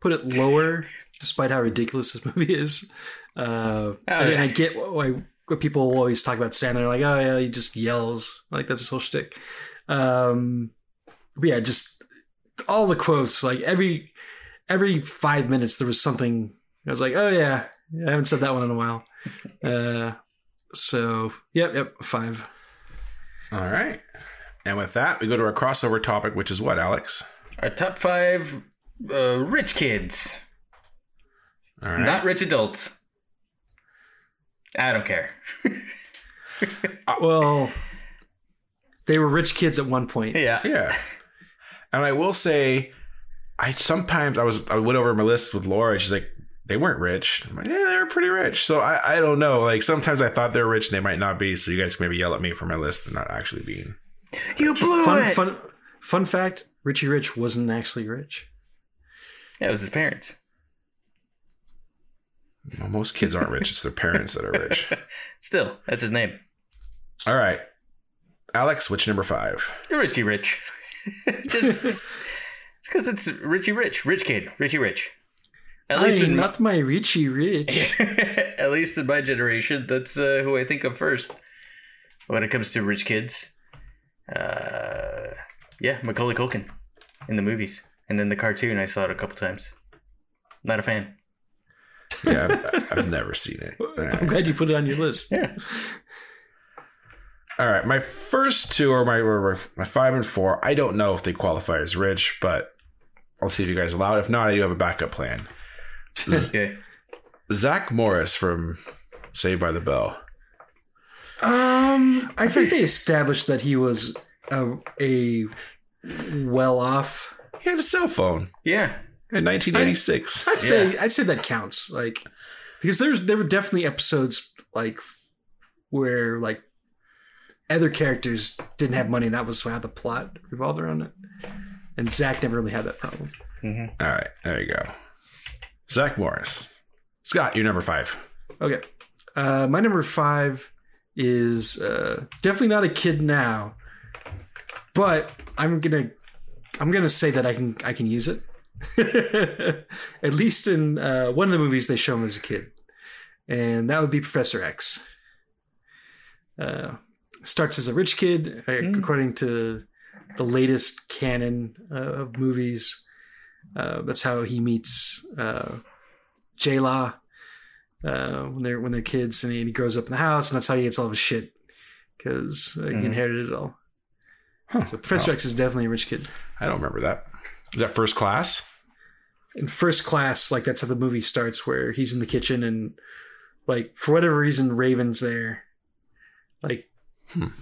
put it lower, despite how ridiculous this movie is. Uh, I mean, yeah. I get why what people always talk about Sandler, like, oh yeah, he just yells, like that's his whole shtick. Um, but yeah, just all the quotes, like every every five minutes there was something. I was like, oh yeah, I haven't said that one in a while. [LAUGHS] Uh, so yep, yep, five. All right. And with that, we go to our crossover topic, which is what, Alex? our top five uh, rich kids, All right. not rich adults. I don't care. [LAUGHS] Uh, well, they were rich kids at one point. Yeah. Yeah. And I will say, I sometimes I was I went over my list with Laura. She's like, they weren't rich. I'm like, yeah, they were pretty rich. So I, I don't know. Like sometimes I thought they were rich and they might not be. So you guys can maybe yell at me for my list and not actually being. You blew Fun, it. fun, fun fact: Richie Rich wasn't actually rich. Yeah, it was his parents. Well, most kids aren't rich. It's their parents that are rich. [LAUGHS] Still, that's his name. All right, Alex, which number five? Richie Rich. [LAUGHS] Just it's because it's Richie Rich, rich kid, Richie Rich. At least Hey, in not my Richie Rich. [LAUGHS] at least in my generation, that's uh, who I think of first when it comes to rich kids. Uh, yeah, Macaulay Culkin in the movies, and then the cartoon. I saw it a couple times. Not a fan. Yeah, I've, I've never seen it. All [LAUGHS] I'm glad you put it on your list. Yeah. All right, my first two are my were my five and four. I don't know if they qualify as rich, but I'll see if you guys allow it. If not, I do have a backup plan. [LAUGHS] Okay. Zach Morris from Saved by the Bell. Um, I think they established that he was a, a well off. He had a cell phone Yeah. In 1986. I'd say I'd say that counts. Like because there's there were definitely episodes like where like other characters didn't have money and that was how the plot revolved around it. And Zach never really had that problem. All right, there you go. Zach Morris. Scott, you're number five. Okay. Uh, my number five is uh, definitely not a kid now, but I'm gonna I'm gonna say that I can I can use it. [LAUGHS] At least in uh, one of the movies they show him as a kid, and that would be Professor X. Uh, starts as a rich kid, uh, according to the latest canon uh, of movies. Uh, that's how he meets uh, J-Law uh, when they're when they're kids, and he, and he grows up in the house, and that's how he gets all of his shit because uh, he inherited it all. So Professor X is definitely a rich kid. I don't remember that. Is that first class? In first class, like that's how the movie starts, where he's in the kitchen and like for whatever reason, Raven's there, like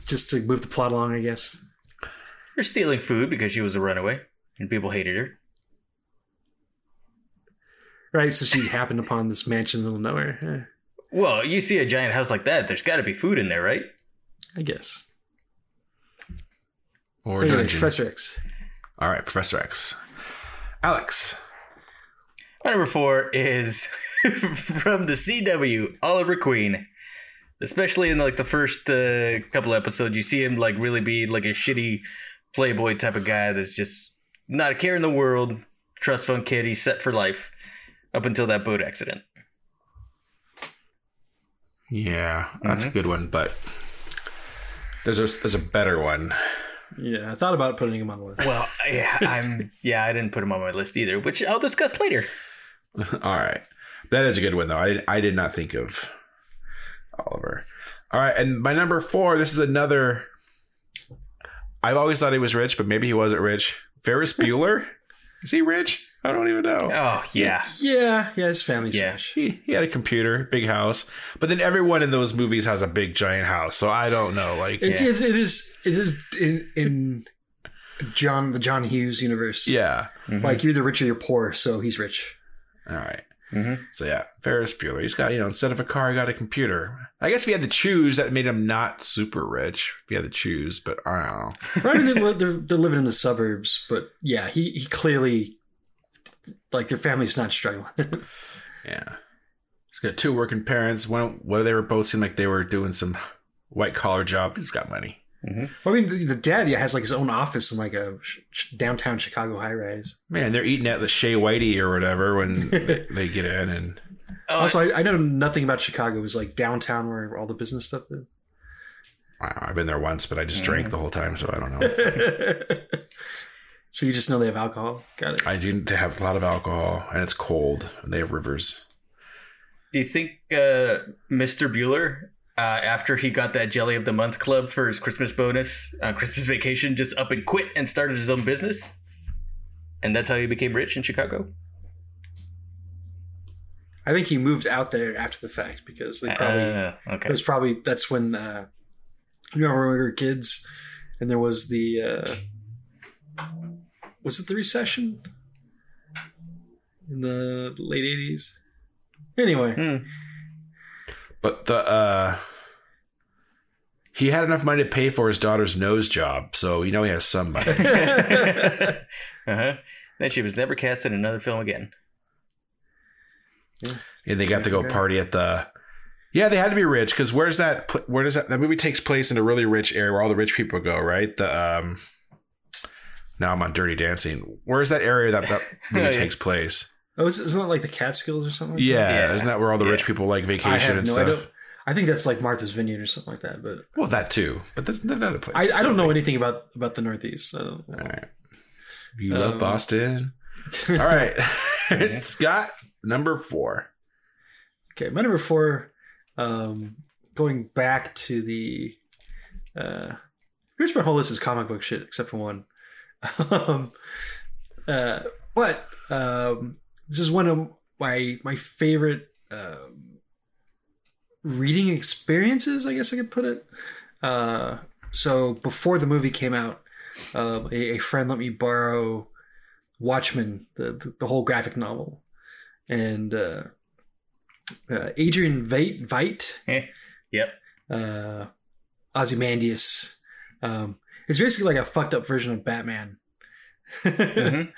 just to move the plot along, I guess. You're stealing food because she was a runaway and people hated her. Right, so she happened upon this mansion in the middle of nowhere. Eh, Well, you see a giant house like that, there's got to be food in there, right? I guess. Or Anyway. Professor X. All right, Professor X. Alex. My number four is [LAUGHS] from the CW, Oliver Queen. Especially in like the first uh, couple episodes, you see him like really be like a shitty playboy type of guy that's just not a care in the world, trust fund kid. He's set for life up until that boat accident. Yeah, that's a good one, but there's a there's a better one. Yeah, I thought about putting him on the list. Well, yeah, I'm yeah, I didn't put him on my list either, which I'll discuss later. [LAUGHS] All right, that is a good one though. I I did not think of Oliver. All right, and my number four. This is another. I've always thought he was rich, but maybe he wasn't rich. Ferris Bueller. [LAUGHS] is he rich? I don't even know. Oh yeah, Yeah, yeah, his family's Yeah. rich. He, he had a computer, big house, but then everyone in those movies has a big giant house. So I don't know. Like, It's, Yeah. it's it is it is in in John the John Hughes universe. yeah. like you're the rich or you're poor, so he's rich. All right. Mhm. So yeah, Ferris Bueller. He's got you know instead of a car, he got a computer. I guess if he had to choose, that made him not super rich. If he had to choose, but I don't know. [LAUGHS] Right, I mean, they're, they're they're living in the suburbs, but yeah, he he clearly like their family's not struggling. [LAUGHS] Yeah. He's got two working parents. One, whether they were both seemed like they were doing some white collar job. He's got money. I mean, the, the dad yeah has like his own office in like a sh- sh- downtown Chicago high rise. Man, they're eating at the Shea Whitey or whatever when [LAUGHS] they, they get in, and Oh, Also, I, I know nothing about Chicago. It was like downtown where all the business stuff is. wow, I've been there once, but I just drank the whole time, so I don't know. [LAUGHS] so you just know they have alcohol. Got it. I do. They have a lot of alcohol, and it's cold. And they have rivers. Do you think uh, Mr. Bueller, uh, after he got that Jelly of the Month club for his Christmas bonus on Christmas vacation, just up and quit and started his own business? And that's how he became rich in Chicago? I think he moved out there after the fact because they probably Uh, It was probably that's when uh, you remember when we were kids, and there was the uh, was it the recession in the late eighties? Anyway, Hmm. But the uh he had enough money to pay for his daughter's nose job, so you know he has some money. [LAUGHS] [LAUGHS] uh-huh. Then she was never cast in another film again. and they got to go party at the. Yeah, they had to be rich because where's that? Where does that? That movie takes place in a really rich area where all the rich people go, right? The um. Now I'm on Dirty Dancing. Where's that area that that [LAUGHS] movie Yeah. takes place? Oh, was, wasn't it like the Catskills or something? Like Yeah, Yeah. isn't that where all the rich Yeah. people like that? I vacation have and no. I stuff? don't. I think that's like Martha's Vineyard or something like that. But Well, that too, but that's another place. I, I don't know anything about about the Northeast. I don't. All right, you love Um, Boston. [LAUGHS] All right, [LAUGHS] Scott, number four. Okay, my number four, um, going back to the, uh, here's my whole list is comic book shit except for one. [LAUGHS] um, uh, but um, this is one of my my favorite um, reading experiences, I guess I could put it. Uh, so before the movie came out, um, a, a friend let me borrow Watchmen, the the, the whole graphic novel, and uh, uh, Adrian Veidt, Veidt Eh, Yep. uh, Ozymandias. Um, it's basically like a fucked up version of Batman. [LAUGHS] Mhm.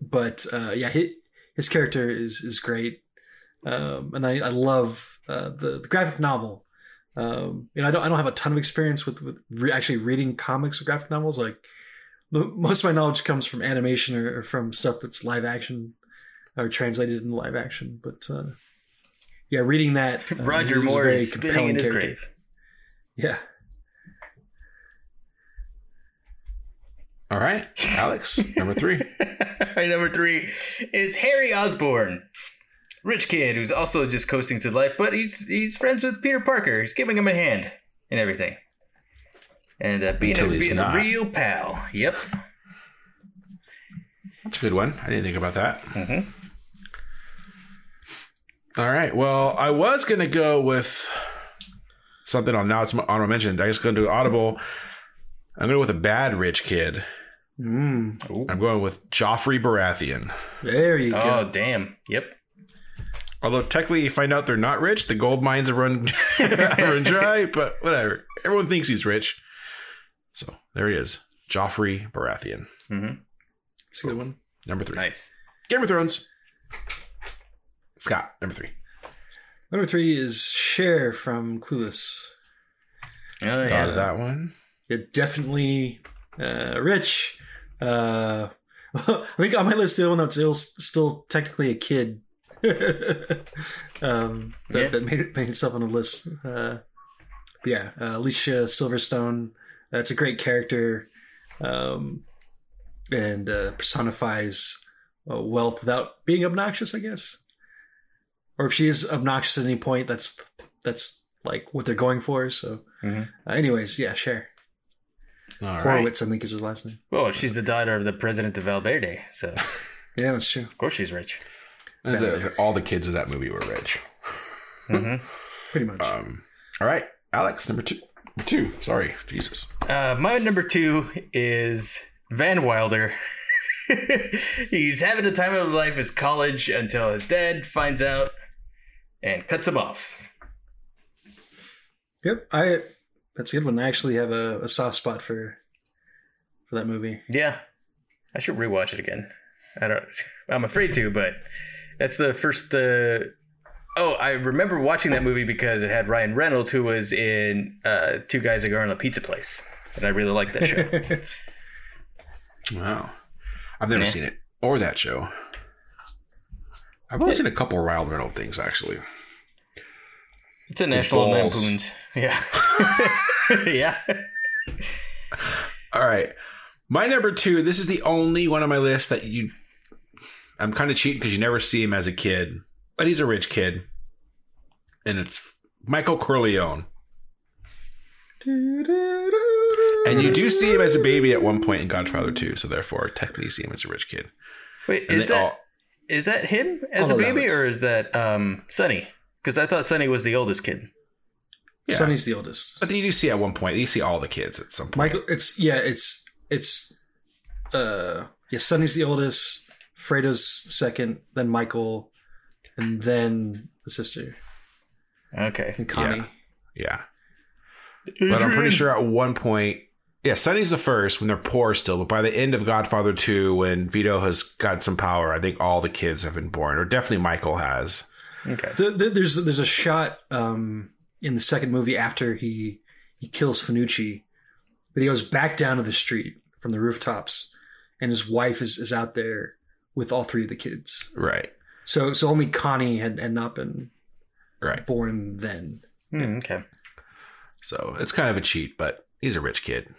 But uh, yeah, his, his character is is great, um, and I, I love uh, the, the graphic novel. Um, you know, I don't I don't have a ton of experience with with re- actually reading comics or graphic novels. Like the, most of my knowledge comes from animation or, or from stuff that's live action or translated into live action. But uh, yeah, reading that uh, Roger he was a Moore is spinning compelling in his character. grave. Yeah. All right, Alex, number three. [LAUGHS] Number three is Harry Osborn. Rich kid who's also just coasting through life, but he's he's friends with Peter Parker. He's giving him a hand and everything. And uh, being, a, being a real pal. Yep. That's a good one. I didn't think about that. Mhm. All right. Well, I was gonna go with something on now. It's honorable mention. I just to do Audible. I'm going to go with a bad rich kid. Mm, I'm going with Joffrey Baratheon. there you Oh, go. Oh, damn. Yep. Although technically, you find out they're not rich. The gold mines are run, [LAUGHS] run dry, but whatever. Everyone thinks he's rich. So there he is, Joffrey Baratheon, Mm-hmm. It's a good one. number three. Nice. Game of Thrones. Scott, number three. Number three is Cher from Clueless. Oh, Thought yeah. of that one. Yeah, definitely uh, rich. Uh, I think on my list, the one that's still, still technically a kid [LAUGHS] um, that, Yeah. that made, it, made itself on the list. Uh, yeah, uh, Alicia Silverstone. That's a great character um, and uh, personifies uh, wealth without being obnoxious, I guess. Or if she is obnoxious at any point, that's that's like what they're going for. So, Mhm. uh, anyways, yeah, Cher. All right. Horowitz, I think is her last name. Well, she's the daughter of the president of Valverde, so [LAUGHS] Yeah, that's true. Of course she's rich. And the- all the kids of that movie were rich. [LAUGHS] hmm Pretty much. Um, all right, Alex, number two. Number two. Sorry, Jesus. Uh, my number two is Van Wilder. [LAUGHS] He's having a time of life as college until his dad finds out and cuts him off. yep, I. That's a good one. I actually have a, a soft spot for for that movie. Yeah, I should rewatch it again. I don't. [LAUGHS] I'm afraid to, but that's the first. Uh, oh, I remember watching that movie because it had Ryan Reynolds, who was in uh, Two Guys That Go on a Pizza Place, and I really liked that show. [LAUGHS] Wow. I've never Yeah. seen it or that show. I've only seen a couple of Ryan Reynolds things, actually. It's a National balls. Lampoon's. [LAUGHS] Yeah, [LAUGHS] yeah. All right. My number two, this is the only one on my list that you. I'm kind of cheating because you never see him as a kid, but he's a rich kid. And it's Michael Corleone. And you do see him as a baby at one point in Godfather 2, so therefore, technically, you see him as a rich kid. Wait, And is they that all- is that him as I'll a baby, or is that um Sonny? Because I thought Sonny was the oldest kid. Yeah. Sonny's the oldest. But then you do see at one point, you see all the kids at some point. Michael, it's yeah, it's it's uh yeah. Sonny's the oldest. Fredo's second, then Michael, and then the sister Okay. and Connie. Yeah. But I'm pretty sure at one point, yeah, Sonny's the first when they're poor still. But by the end of Godfather 2, when Vito has got some power, I think all the kids have been born, or definitely Michael has. Okay. The, the, there's there's a shot um, in the second movie after he he kills Fanucci, but he goes back down to the street from the rooftops, and his wife is, is out there with all three of the kids. Right. So so only Connie had, had not been Right. born then. Hmm, okay. So it's kind of a cheat, but he's a rich kid.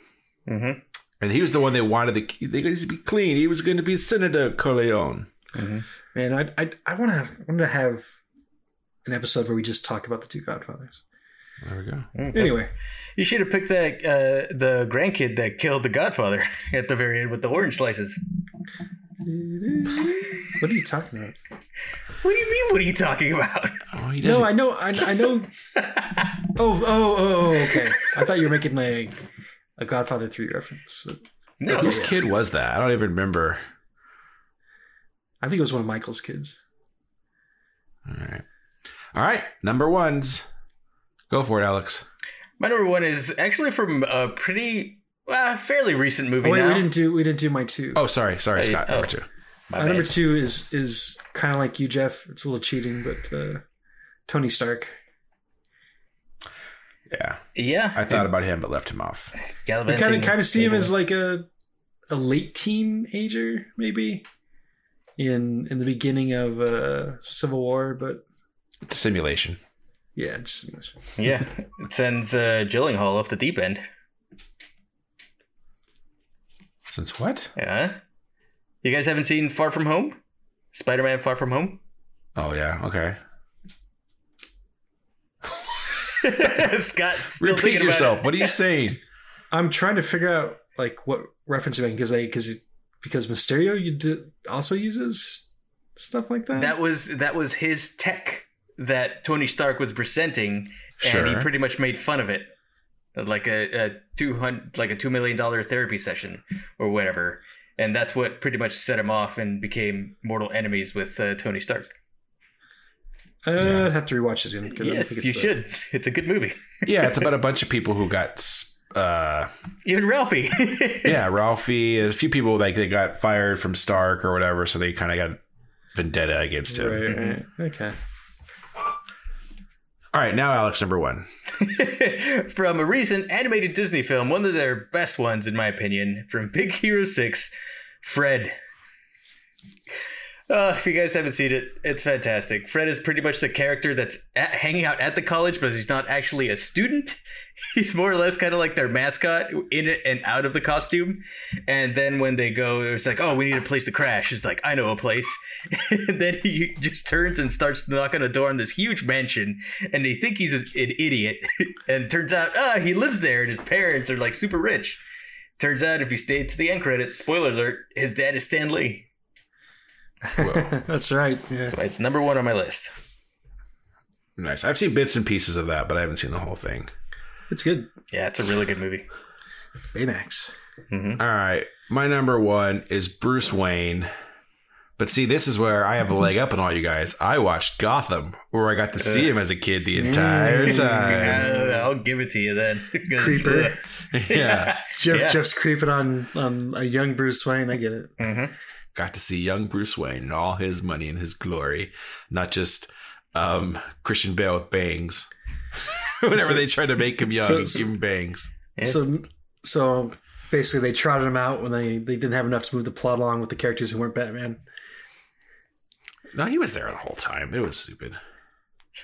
Mm-hmm. And he was the one they wanted the they needs to be clean. He was going to be Senator Corleone. Mm-hmm. Man, I I I want to want to have an episode where we just talk about the two Godfathers. There we go. Anyway, You should have picked that uh, the grandkid that killed the Godfather [LAUGHS] at the very end with the orange slices. [LAUGHS] what are you talking about? What do you mean? What are you talking about? Oh, he doesn't. No, I know, I, I know. [LAUGHS] oh, oh, oh, oh, okay. I thought you were making like a Godfather three reference. But No, Whose kid was that? I don't even remember. I think it was one of Michael's kids. All right. All right. Number ones. Go for it, Alex. my number one is actually from a pretty, uh, fairly recent movie Oh wait, now. we didn't do we didn't do my two. Oh, sorry. Sorry, Hey, Scott. oh. Number two. My My number two is is kind of like you, Jeff. It's a little cheating, but uh, Tony Stark. Yeah. Yeah, I thought about him, but left him off. I Gallivanting kind of kind of see him as like a a late teenager, maybe in in the beginning of uh, Civil War, but It's a simulation. Yeah, just yeah, it sends uh, Gyllenhaal off the deep end. Since what? Yeah, you guys haven't seen Far From Home, Spider-Man: Far From Home. Oh, yeah. Okay. [LAUGHS] Scott, still Repeat thinking yourself. About What are you saying? [LAUGHS] I'm trying to figure out like what reference you're making because they because because Mysterio you did also uses stuff like that. That was that was his tech that Tony Stark was presenting, and he pretty much made fun of it, like a, a two hundred, like a two million dollar therapy session or whatever. And that's what pretty much set him off and became mortal enemies with uh, Tony Stark. uh, I'd have to rewatch it again. 'cause I don't Yes, think it's you the- should. It's a good movie. Yeah, it's about a [LAUGHS] bunch of people who got, uh, Even Ralphie. [LAUGHS] yeah, Ralphie, a few people like they got fired from Stark or whatever, so they kind of got vendetta against him. Right, right. Okay. All right, now Alex, number one. [LAUGHS] from a recent animated Disney film, one of their best ones, in my opinion, from Big Hero 6, Fred. Uh, if you guys haven't seen it, it's fantastic. Fred is pretty much the character that's at, hanging out at the college, but he's not actually a student. [LAUGHS] He's more or less kind of like their mascot in it and out of the costume. And then when they go, it's like, oh, we need a place to crash. It's like, I know a place. [LAUGHS] and then he just turns and starts knocking a door on this huge mansion. And they think he's an, an idiot. [LAUGHS] and turns out, ah, he lives there and his parents are like super rich. Turns out, if you stay to the end credits, spoiler alert, his dad is Stan Lee. That's right. Yeah. So it's number one on my list. nice. I've seen bits and pieces of that, but I haven't seen the whole thing. It's good. Yeah, it's a really good movie. Baymax. hmm All right, my number one is Bruce Wayne. But see, this is where I have a leg up on all you guys. I watched Gotham, where I got to see him as a kid the entire time. [LAUGHS] I'll give it to you then. [LAUGHS] Creeper. [LAUGHS] Yeah, Jeff Yeah. Jeff's creeping on on a young Bruce Wayne. I get it. mhm. got to see young Bruce Wayne and all his money and his glory, not just um, Christian Bale with bangs. [LAUGHS] Whenever they try to make him young, so- and give him bangs. So so basically, they trotted him out when they they didn't have enough to move the plot along with the characters who weren't Batman. No, he was there the whole time. It was stupid.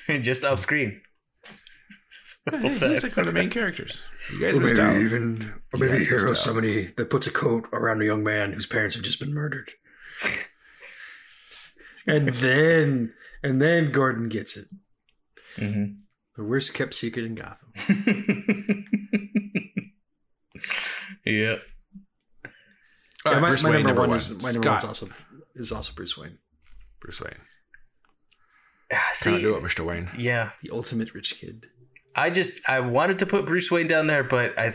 [LAUGHS] Just off screen. [LAUGHS] Hey, he was like one of the main characters. You guys Or missed maybe out. even, or You maybe guys a hero somebody that puts a coat around a young man whose parents have just been murdered. And then and then Gordon gets it. hmm The worst kept secret in Gotham. [LAUGHS] yeah. All Yeah, right, my, Bruce my Wayne, number, number one one. is my number one's also is also Bruce Wayne, Bruce Wayne. Ah, Can't See, do it, Mr. Wayne. yeah. the ultimate rich kid. I just I wanted to put Bruce Wayne down there, but I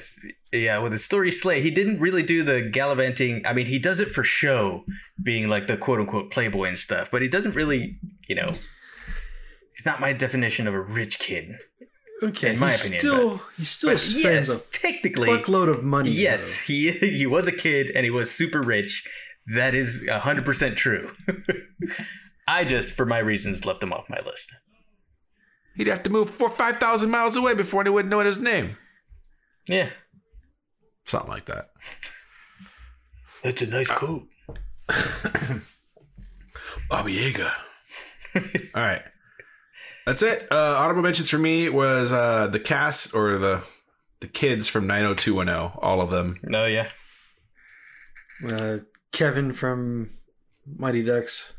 yeah, with the story Slay, he didn't really do the gallivanting. I mean, he does it for show, being like the quote unquote playboy and stuff, but he doesn't really, you know, he's not my definition of a rich kid. Okay, In my he opinion, still he still But spends yes, a technically, fuckload of money. yes, he he was a kid and he was super rich. That is hundred percent true. [LAUGHS] I just, for my reasons, left him off my list. He'd have to move four, five thousand miles away before anyone would know his name. Yeah, Something like that. that's a nice coat. [COUGHS] Bobby Yaga. [LAUGHS] All right. That's it. Uh, honorable mentions for me was uh, the cast or the the kids from 90210, all of them. No, yeah. Uh, Kevin from Mighty Ducks,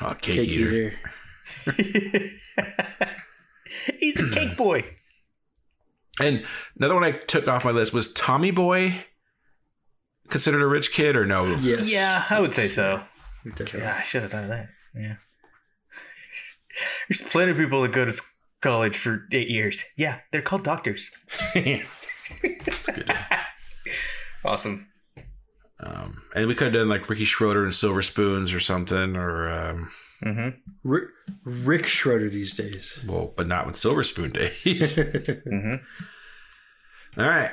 Oh, cake, Cake eater. Eater. [LAUGHS] He's a cake boy. And another one I took off my list was Tommy Boy. Considered a rich kid or no? Yes. Yeah, I would say so. Definitely. Yeah, I should have thought of that. Yeah. There's plenty of people that go to college for eight years. Yeah, they're called doctors. [LAUGHS] [LAUGHS] Awesome. Um, and we could have done like Ricky Schroeder and Silver Spoons or something, or um, Mm-hmm. Rick, Rick Schroeder these days. well, but not with Silver Spoon days. [LAUGHS] Mm-hmm. All right.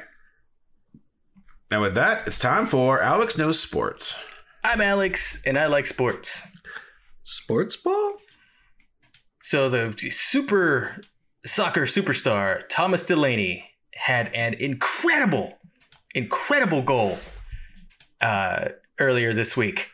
Now with that, it's time for Alex Knows Sports. I'm Alex, and I like sports. Sports ball? So the super soccer superstar Thomas Delaney had an incredible, incredible goal uh, earlier this week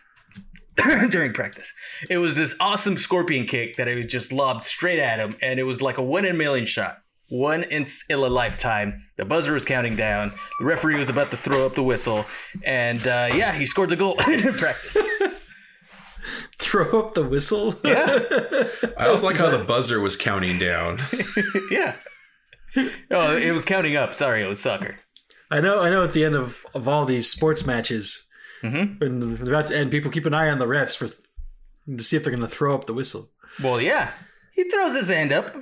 [COUGHS] during practice. It was this awesome scorpion kick that I was just lobbed straight at him, and it was like a one in a million shot. One in in a lifetime. The buzzer was counting down. The referee was about to throw up the whistle, and uh, yeah, he scored the goal [LAUGHS] in practice. [LAUGHS] Throw up the whistle? Yeah, [LAUGHS] I also like how the buzzer was counting down. [LAUGHS] yeah. Oh, it was counting up. Sorry, it was soccer. I know, I know. At the end of, of all these sports matches, Mhm. when they're about to end, people keep an eye on the refs for to see if they're going to throw up the whistle. Well, yeah. He throws his hand up.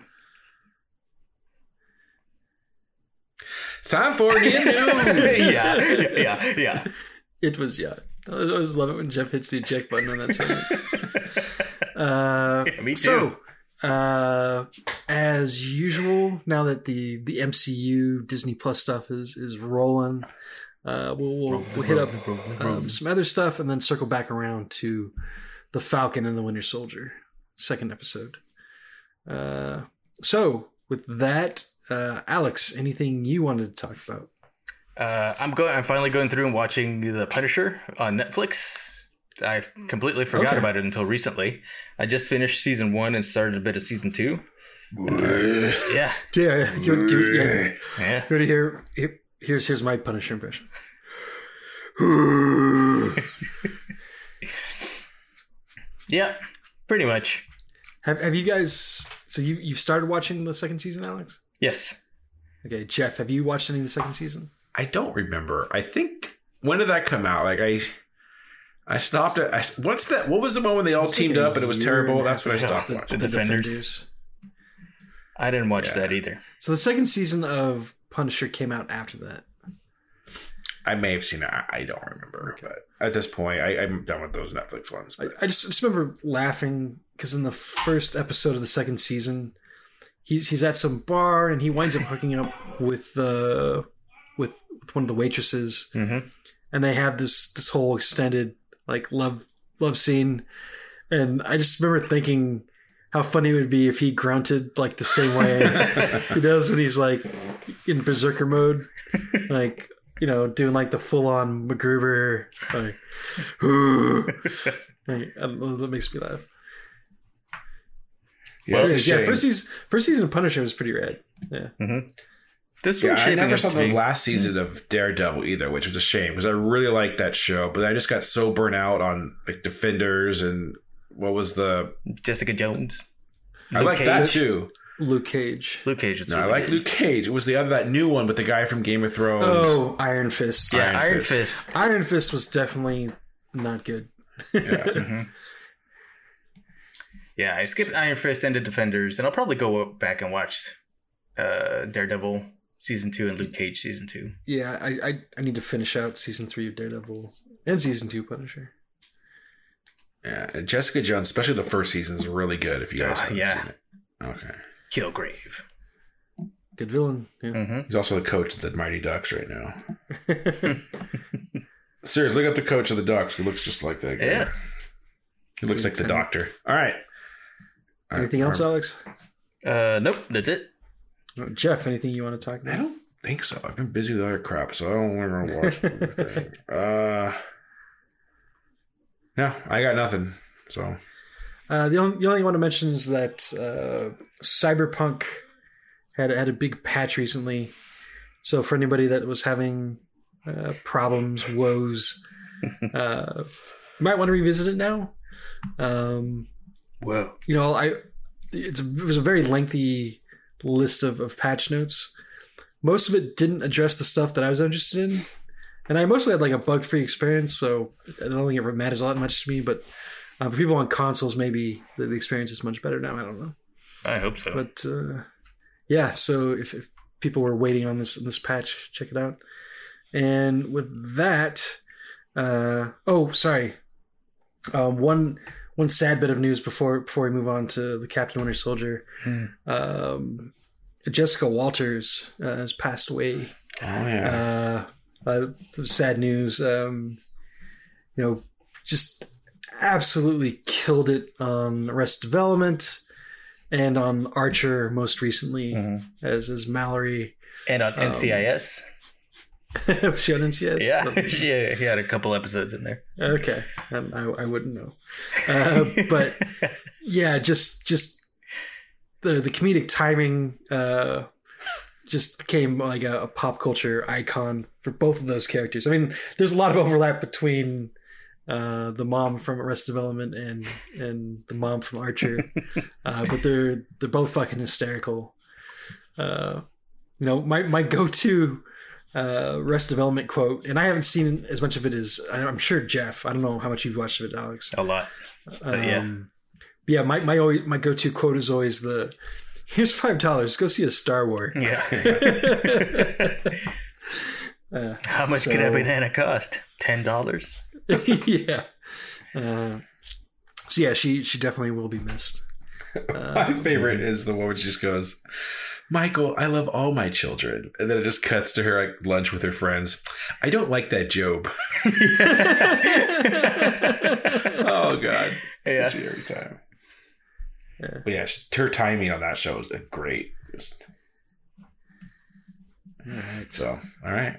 It's time for the news. yeah, yeah, yeah. It was yeah. I always love it when Jeff hits the eject button on that segment. [LAUGHS] uh, Yeah, me too. So, uh, as usual, now that the the MCU Disney Plus stuff is is rolling, uh, we'll we'll, we'll hit up um, some other stuff and then circle back around to the Falcon and the Winter Soldier second episode. Uh, so with that, uh, Alex, anything you wanted to talk about? Uh, I'm going. I'm finally going through and watching The Punisher on Netflix. I completely forgot Okay. about it until recently. I just finished season one and started a bit of season two. Yeah, Yeah, you, yeah. yeah. Ready here, here? Here's here's my Punisher impression. [SIGHS] Yeah, pretty much. Have Have you guys? So you you've started watching the second season, Alex? Yes. Okay, Jeff, have you watched any of the second season? I don't remember. I think when did that come out? Like I, I stopped it. I, what's that? What was the one when they all teamed like up and it was terrible? and That's when I stopped ago. watching. The Defenders. I didn't watch Yeah. that either. So the second season of Punisher came out after that. I may have seen it. I, I don't remember. But at this point, I, I'm done with those Netflix ones. I, I just, just remember laughing because in the first episode of the second season, he's he's at some bar and he winds up hooking up with the with, with one of the waitresses, Mm-hmm. and they have this this whole extended like love love scene, and I just remember thinking how funny it would be if he grunted like the same way [LAUGHS] he does when he's like in berserker mode, like you know doing like the full on MacGruber like. [LAUGHS] like, know, that makes me laugh. yeah, Well, yeah, first season, first season of Punisher was pretty rad. Yeah, This Yeah, one's I never saw the be- last season of Daredevil either, which was a shame because I really liked that show. But I just got so burnt out on like Defenders and what was the? Jessica Jones. I Luke like that too. Luke Cage. Luke Cage. is No, I like. Luke Cage. It was the other that new one with the guy from Game of Thrones. Oh, Iron Fist. Yeah, Iron Iron, Fist. Fist. Iron Fist was definitely not good. Yeah. [LAUGHS] Yeah, I skipped Iron Fist and the Defenders, and I'll probably go back and watch uh, Daredevil season two and Luke Cage season two. Yeah, I, I I need to finish out season three of Daredevil and season two Punisher. yeah. And Jessica Jones, especially the first season, is really good. If you guys Ah, haven't yeah. seen it, okay. Killgrave. Good villain. Yeah. Mm-hmm. He's also the coach of the Mighty Ducks right now. [LAUGHS] Seriously, look up the coach of the Ducks. He looks just like that guy. Yeah. He looks like the doctor. All right. All right, Anything else, um, Alex? Uh, nope, that's it. Jeff, anything you want to talk I don't think so. I've been busy with other crap, so I don't want to watch [LAUGHS] anything. Uh, no, I got nothing. So Uh, the only the only thing I want to mention is that uh, Cyberpunk had had a big patch recently. So for anybody that was having uh, problems, woes, [LAUGHS] uh, you might want to revisit it now. Um, Whoa. you know, I it's it was a very lengthy list of, of patch notes. Most of it didn't address the stuff that I was interested in, and I mostly had like a bug free experience, so I don't think it matters all that much to me. But uh, for people on consoles, maybe the, the experience is much better now. I don't know. I hope so. But uh, yeah, so if, if people were waiting on this this patch, check it out. And with that, uh, oh, sorry, um, one one sad bit of news before before we move on to the Captain Winter Soldier. Hmm. Um, Jessica Walters uh, has passed away. Oh yeah. Uh, uh, sad news. Um, you know, just absolutely killed it on Arrested Development and on Archer most recently Mhm. as as Mallory. And on Um, NCIS. [LAUGHS] on NCIS? Yeah, she, [LAUGHS] he had a couple episodes in there. Okay, um, I, I wouldn't know, uh, but [LAUGHS] yeah, just just the the comedic timing uh, just became like a, a pop culture icon for both of those characters. I mean, there's a lot of overlap between uh, the mom from Arrested Development and and the mom from Archer, uh, but they're they're both fucking hysterical. Uh, you know, my my go to uh, Arrested Development quote, and I haven't seen as much of it as I'm sure Jeff. I don't know how much you've watched of it, Alex. a lot. Um, yeah. yeah. My my always, my go to quote is always the "Here's five dollars. Go see a Star Wars." Yeah. [LAUGHS] [LAUGHS] Uh, How much could a banana cost? Ten dollars. [LAUGHS] yeah. Uh, so yeah, she she definitely will be missed. My favorite is the one where she just goes, Michael, I love all my children. And then it just cuts to her at lunch with her friends. I don't like that Gob. [LAUGHS] oh, God. Yeah. Every time. Yeah. But yeah, her timing on that show is great. Just. All right. So, all right.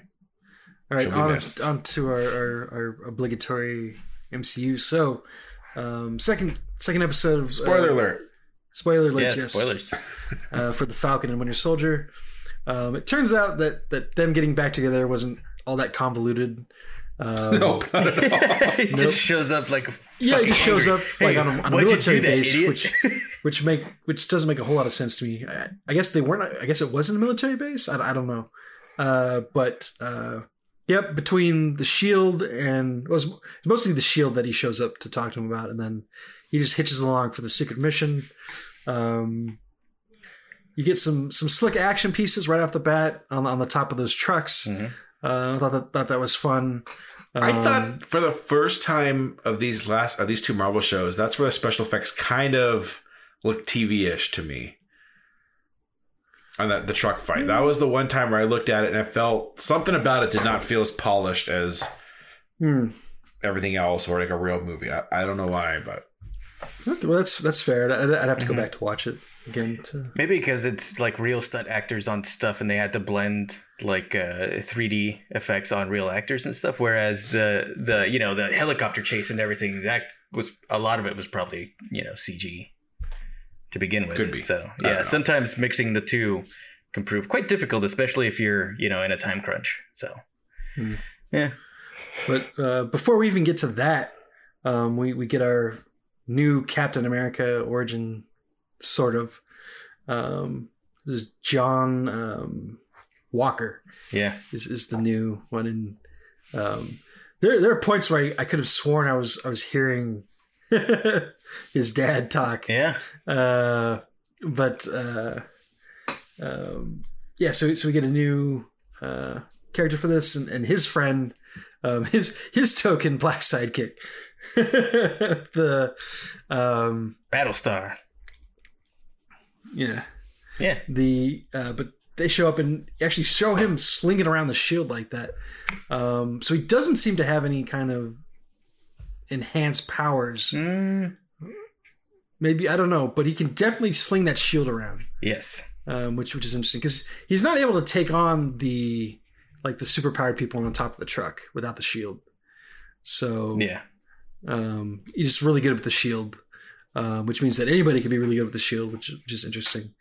All right, on, on to our, our, our obligatory MCU. So, um, second second episode of Spoiler uh, alert. Spoiler Yeah, alert. yes. spoilers. [LAUGHS] uh, for the Falcon and Winter Soldier. Um, it turns out that that them getting back together wasn't all that convoluted. Um, [LAUGHS] Nope, not at all. [LAUGHS] he Nope. just shows up like Yeah, it just shows up like Hey, on a, on a military that, base, idiot? which which make which doesn't make a whole lot of sense to me. I, I guess they weren't. I guess it wasn't a military base. I, I don't know. Uh, but uh, yep, between the shield and it was mostly the shield that he shows up to talk to him about, and then he just hitches along for the secret mission. Um, you get some some slick action pieces right off the bat on on the top of those trucks. Mhm. Uh, I thought that thought that was fun. I Um, thought for the first time of these last of these two Marvel shows, that's where the special effects kind of looked TV-ish to me. On that the truck fight, that was the one time where I looked at it and I felt something about it did not feel as polished as hmm. everything else or like a real movie. I, I don't know why, but well, that's that's fair. I'd, I'd have to Mm-hmm. go back to watch it again. To, Maybe because it's like real stunt actors on stuff, and they had to blend like uh, 3D effects on real actors and stuff. Whereas the the you know the helicopter chase and everything that was a lot of it was probably you know CG to begin with. Could be. So yeah, sometimes mixing the two can prove quite difficult, especially if you're you know in a time crunch. So Hmm. yeah, but uh, before we even get to that, um, we we get our new Captain America origin, sort of. Um, this is John um, Walker yeah, is is the new one, and um, there there are points where I, I could have sworn I was I was hearing [LAUGHS] his dad talk. yeah. Uh, but uh, um, yeah, so so we get a new uh, character for this, and, and his friend, um, [LAUGHS] his his token black sidekick, [LAUGHS] the um, Battlestar. yeah Yeah, the uh, but they show up and actually show him slinging around the shield like that. Um, so he doesn't seem to have any kind of enhanced powers. Mm, Maybe I don't know, but he can definitely sling that shield around. yes. um, which which is interesting because he's not able to take on the like the superpowered people on the top of the truck without the shield. So Yeah. Um, he's just really good with the shield, um, which means that anybody can be really good with the shield, which, which is interesting.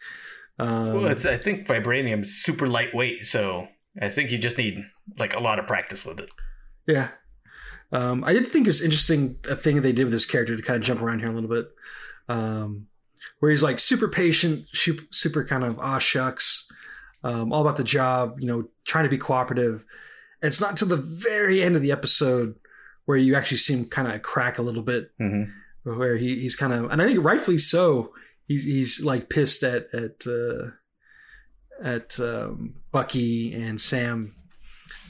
Um, Well, it's I think vibranium is super lightweight, so I think you just need like a lot of practice with it. yeah, um, I did think it was interesting a thing they did with this character to kind of jump around here a little bit, um, where he's like super patient, super, super kind of ah shucks, um, all about the job, you know, trying to be cooperative. And it's not until the very end of the episode where you actually see him kind of crack a little bit, Mm-hmm. where he, he's kind of, and I think rightfully so, he's he's like pissed at at uh, at um, Bucky and Sam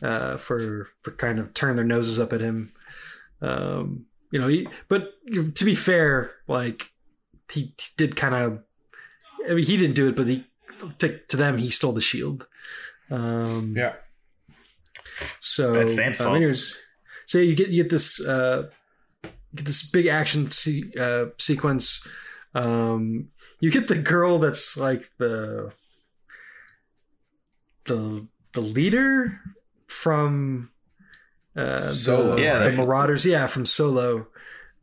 uh, for for kind of turning their noses up at him. Um, you know, he, but to be fair, like he, he did kind of. I mean, he didn't do it, but he to, to them he stole the shield. Um, Yeah. so That's Sam's um, fault. anyways, so you get you get this uh, get this big action se- uh, sequence. Um, you get the girl that's like the the the leader from uh, Solo, the, Yeah, the Marauders. Yeah, from Solo.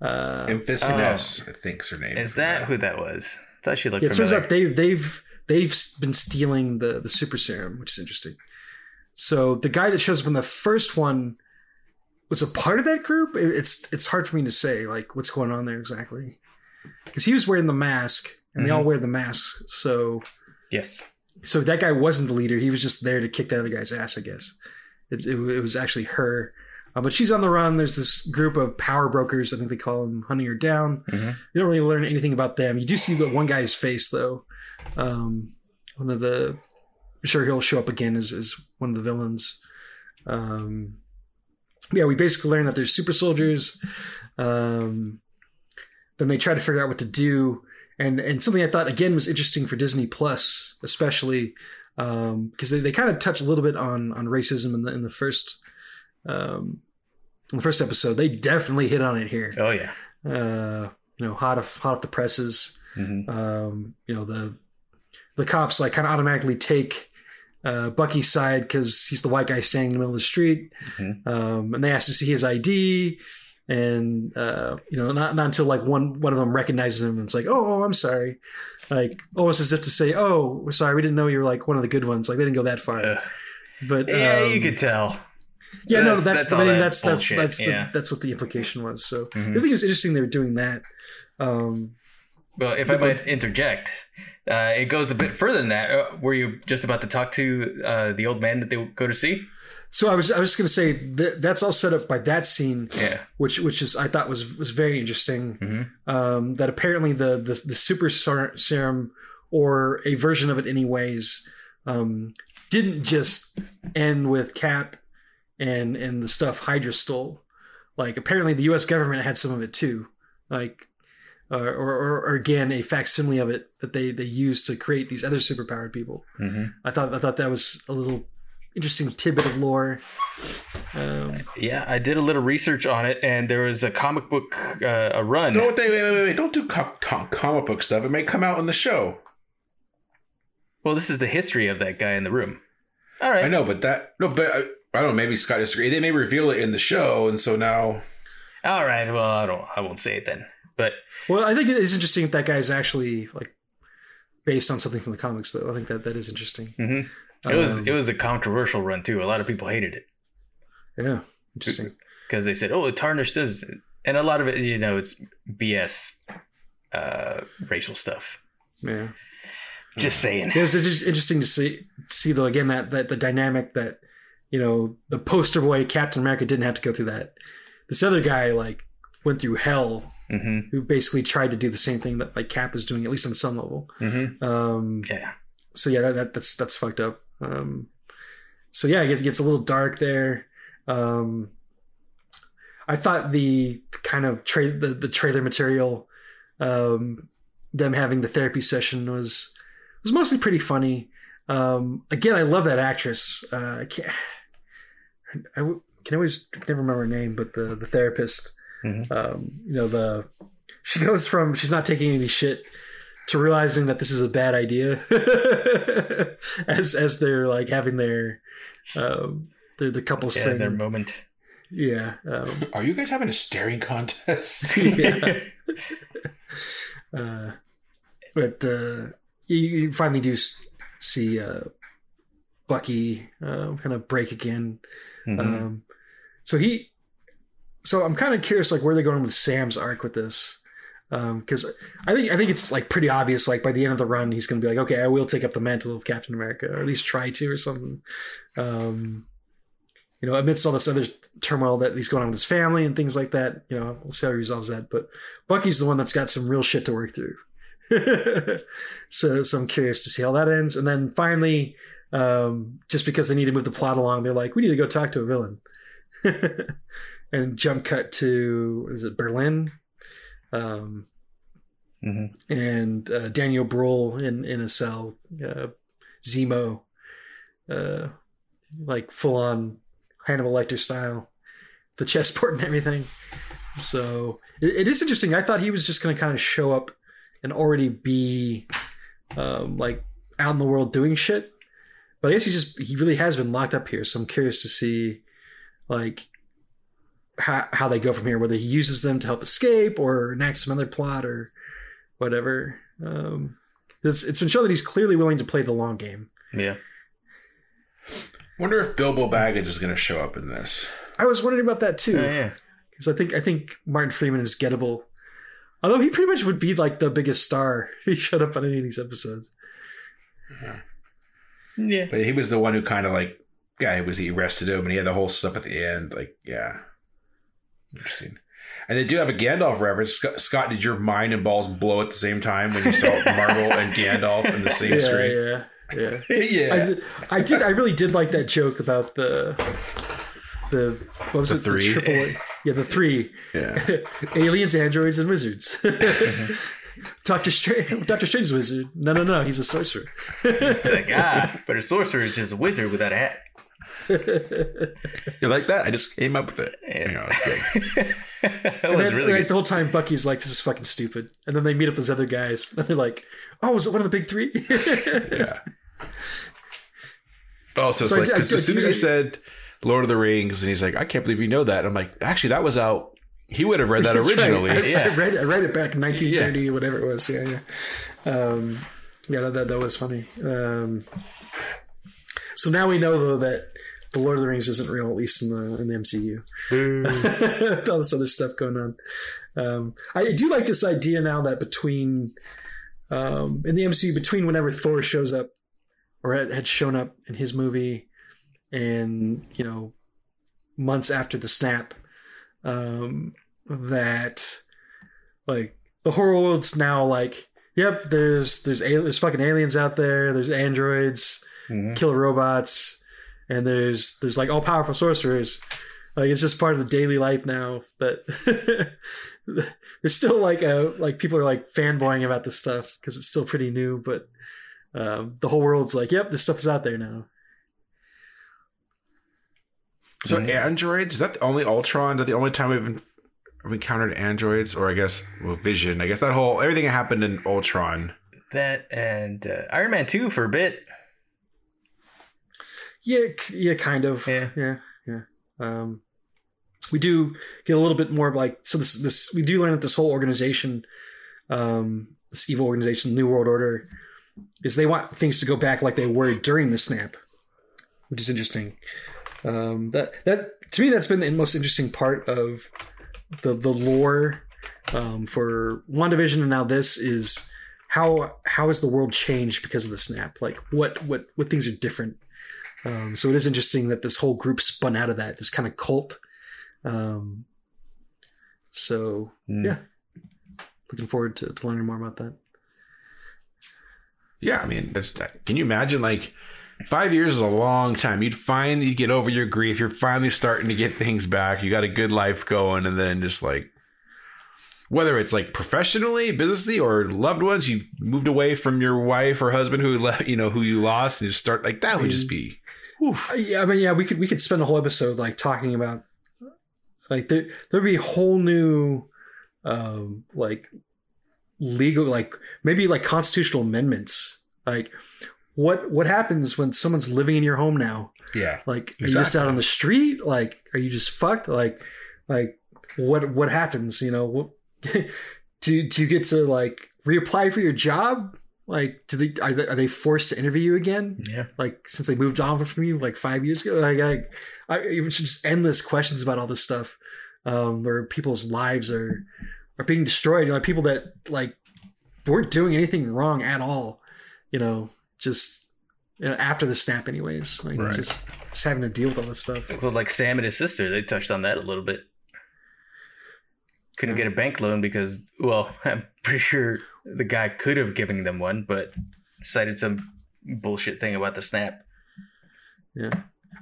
Uh, Enfys Nest, I think's her name. Is that who that was? I thought she looked yeah, it turns out they've they've they've been stealing the the super serum, which is interesting. So the guy that shows up in the first one was a part of that group. It's it's hard for me to say like what's going on there exactly because he was wearing the mask and they all wear the masks. So yes. so that guy wasn't the leader. He was just there to kick the other guy's ass, I guess. It, it, it was actually her. Uh, but she's on the run. There's this group of power brokers. I think they call them hunting her down. Mhm. You don't really learn anything about them. You do see the one guy's face though. Um, one of the, I'm sure he'll show up again as, as one of the villains. Um, yeah, we basically learn that there's super soldiers. Um, then they try to figure out what to do and and something I thought again was interesting for Disney Plus, especially because they, they kind of touch a little bit on on racism in the in the first um, in the first episode. They definitely hit on it here. Oh yeah. Uh, you know, hot off hot off the presses. Mhm. Um, you know the the cops like kind of automatically take uh, Bucky's side because he's the white guy standing in the middle of the street, Mhm. um, and they ask to see his ID. And uh, you know, not not until like one one of them recognizes him, and it's like, oh, oh, I'm sorry, like almost as if to say, oh, we're sorry, we didn't know you were like one of the good ones. Like they didn't go that far, Ugh. but yeah, you um, could tell. yeah, no, That's- that's that's I mean, that that's that's that's the, that's what the implication was. So Mhm. I think it was interesting they were doing that. Um, Well, if I might interject, uh, it goes a bit further than that. Uh, were you just about to talk to uh, the old man that they go to see? so I was I was going to say that that's all set up by that scene, Yeah. which which is I thought was was very interesting. Mhm. Um, that apparently the the, the super ser- serum or a version of it, anyways, um, didn't just end with Cap and and the stuff Hydra stole. Like apparently the U.S. government had some of it too. Like. Uh, or, or, or again, a facsimile of it that they, they used to create these other superpowered people. Mhm. I thought I thought that was a little interesting tidbit of lore. Um, Yeah, I did a little research on it, and there was a comic book uh, a run. No, wait, wait, wait, wait! Don't do co- co- comic book stuff. It may come out in the show. Well, this is the history of that guy in the room. All right. I know, but that no, but I, I don't know. Maybe Scott disagree. They may reveal it in the show, and so now All right. Well, I don't. I won't say it then. But well, I think it is interesting that guy is actually like based on something from the comics, though. I think that that is interesting. mhm. it was Um, it was a controversial run too. A lot of people hated it Yeah, interesting. because they said, "Oh, it tarnished us," and a lot of it, you know, it's BS, uh, racial stuff. Yeah, Just saying. it was just interesting to see see though again that that the dynamic that you know the poster boy Captain America didn't have to go through that. This other guy like went through hell. Hmm Who basically tried to do the same thing that like Cap is doing, at least on some level. hmm Um, Yeah. so yeah, that, that that's that's fucked up. Um, so yeah, it gets, it gets a little dark there. Um, I thought the kind of tra- the, the trailer material, um, them having the therapy session was was mostly pretty funny. Um, again, I love that actress. Uh, I can't. I w- can always can never remember her name, but the the therapist. Mhm. Um, you know the she goes from she's not taking any shit to realizing that this is a bad idea [LAUGHS] as as they're like having their um their the couples Yeah. thing Their moment. yeah um, are you guys having a staring contest? [LAUGHS] [LAUGHS] yeah uh but uh you, you finally do see uh bucky uh, kind of break again Mhm. um so he so i'm kind of curious like where they're going with sam's arc with this because I think I think it's like pretty obvious. Like by the end of the run, he's going to be like, "Okay, I will take up the mantle of Captain America, or at least try to, or something." Um, you know, amidst all this other turmoil that he's going on with his family and things like that, you know, we'll see how he resolves that. But Bucky's the one that's got some real shit to work through. [LAUGHS] so so I'm curious to see how that ends. And then finally, um, just because they need to move the plot along, they're like, we need to go talk to a villain. [LAUGHS] and jump cut to is it Berlin? Um, Mhm. and uh, Daniel Bruhl in in a cell, uh, Zemo, uh, like full on Hannibal Lecter style, the chessboard and everything. So it, it is interesting. I thought he was just going to kind of show up and already be um, like out in the world doing shit, but I guess he just he really has been locked up here. So I'm curious to see like how how they go from here. Whether he uses them to help escape or enact some other plot or whatever. Um, it's it's been shown that he's clearly willing to play the long game. Yeah. Wonder if Bilbo Baggins is going to show up in this. I was wondering about that too. Oh, yeah. because I think I think Martin Freeman is gettable. Although he pretty much would be like the biggest star if he showed up on any of these episodes. Yeah. But he was the one who kind of like, yeah, he was he arrested him, and he had the whole stuff at the end. Like, yeah, interesting. And they do have a Gandalf reference. Scott, Scott, did your mind and balls blow at the same time when you saw [LAUGHS] Marvel and Gandalf in the same yeah, screen? yeah, yeah. [LAUGHS] Yeah, I did, I did. I really did like that joke about the the what was The it? three? The triple, yeah, the three yeah. [LAUGHS] aliens, androids, and wizards. Doctor Strange, Doctor Strange's wizard. No, no, no. He's a sorcerer. It's like, ah, but a sorcerer is just a wizard without a hat. You like that? I just came up with it. You know, [LAUGHS] that And was then, really like, the whole time, Bucky's like, "This is fucking stupid," and then they meet up with these other guys, and [LAUGHS] they're like, "Oh, was it one of the big three? yeah. [LAUGHS] Oh, so it's I like did- I 'cause as soon as he said Lord of the Rings, and he's like, I can't believe you know that. I'm like, actually, that was out. He would have read that right. originally. I, Yeah. I read I read it back in 1930 or whatever it was. Yeah, yeah. Um, yeah, that, that that was funny. Um, so now we know though that the Lord of the Rings isn't real, at least in the in the MCU. [LAUGHS] With All this other stuff going on. Um, I do like this idea now that between um, in the MCU, between whenever Thor shows up or had, had shown up in his movie, and you know months after the snap, um, that like the whole world's now like, yep, there's there's there's fucking aliens out there, there's androids, Mhm. killer robots, and there's there's like all powerful sorcerers. Like it's just part of the daily life now. But [LAUGHS] there's still like a like people are like fanboying about this stuff because it's still pretty new. But um, the whole world's like, yep, this stuff is out there now. So androids is that the only Ultron? Is that the only time we've we've encountered androids? Or I guess well, Vision. I guess that whole everything that happened in Ultron. That and uh, Iron Man 2 for a bit. Yeah, yeah, kind of. Yeah. yeah, yeah. Um, we do get a little bit more of like so. This this we do learn that this whole organization, um, this evil organization, New World Order, is they want things to go back like they were during the snap, which is interesting. Um, that that to me that's been the most interesting part of the the lore um, for WandaVision and now this is how how has the world changed because of the snap like what what what things are different um, so it is interesting that this whole group spun out of that this kind of cult um, so Mm. yeah looking forward to, to learning more about that Yeah, I mean, that's, can you imagine like five years is a long time. You'd finally get over your grief. You're finally starting to get things back. You got a good life going, and then just like whether it's like professionally, businessly, or loved ones, you moved away from your wife or husband who left, you know, who you lost, and you start like that would just be. Uh, yeah, I mean, yeah, we could we could spend a whole episode like talking about like there there'd be a whole new um like legal like maybe like constitutional amendments. Like what what happens when someone's living in your home now? Yeah, like are you just out on the street? Like are you just fucked? Like like what what happens you know? What [LAUGHS] do do you get to like reapply for your job like do they are they, are they forced to interview you again Yeah. like since they moved on from you like five years ago like I, I just endless questions about all this stuff um where people's lives are are being destroyed you know, like people that like weren't doing anything wrong at all you know just you know, after the snap anyways like Right. just just having to deal with all this stuff Well, like Sam and his sister, they touched on that a little bit. Couldn't get a bank loan because, well, [LAUGHS] I'm pretty sure the guy could have given them one, but cited some bullshit thing about the snap. Yeah.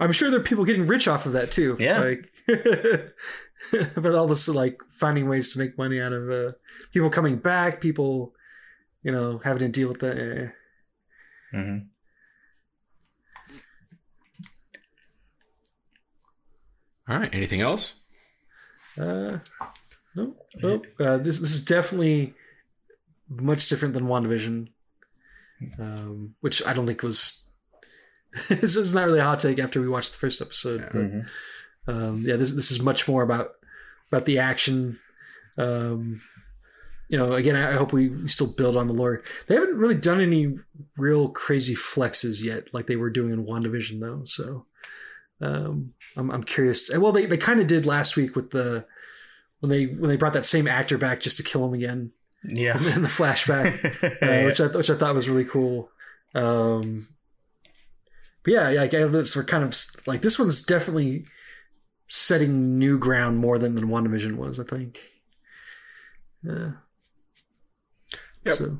I'm sure there are people getting rich off of that too. Yeah. Like [LAUGHS] about all this like finding ways to make money out of uh, people coming back, people, you know, having to deal with that. eh. hmm All right. Anything else? Uh, no, no. Uh, this this is definitely much different than WandaVision, um, which I don't think was. [LAUGHS] this is not really a hot take after we watched the first episode, but um, yeah, this this is much more about about the action. Um, you know, again, I I hope we, we still build on the lore. They haven't really done any real crazy flexes yet, like they were doing in WandaVision, though. So um, I'm I'm curious. Well, they they kind of did last week with the when they when they brought that same actor back just to kill him again Yeah. [LAUGHS] in the flashback, [LAUGHS] uh, which I which I thought was really cool. Um, but yeah, yeah, like, I- this we're kind of like this one's definitely setting new ground more than than WandaVision was. I think. Yeah. Yep. So,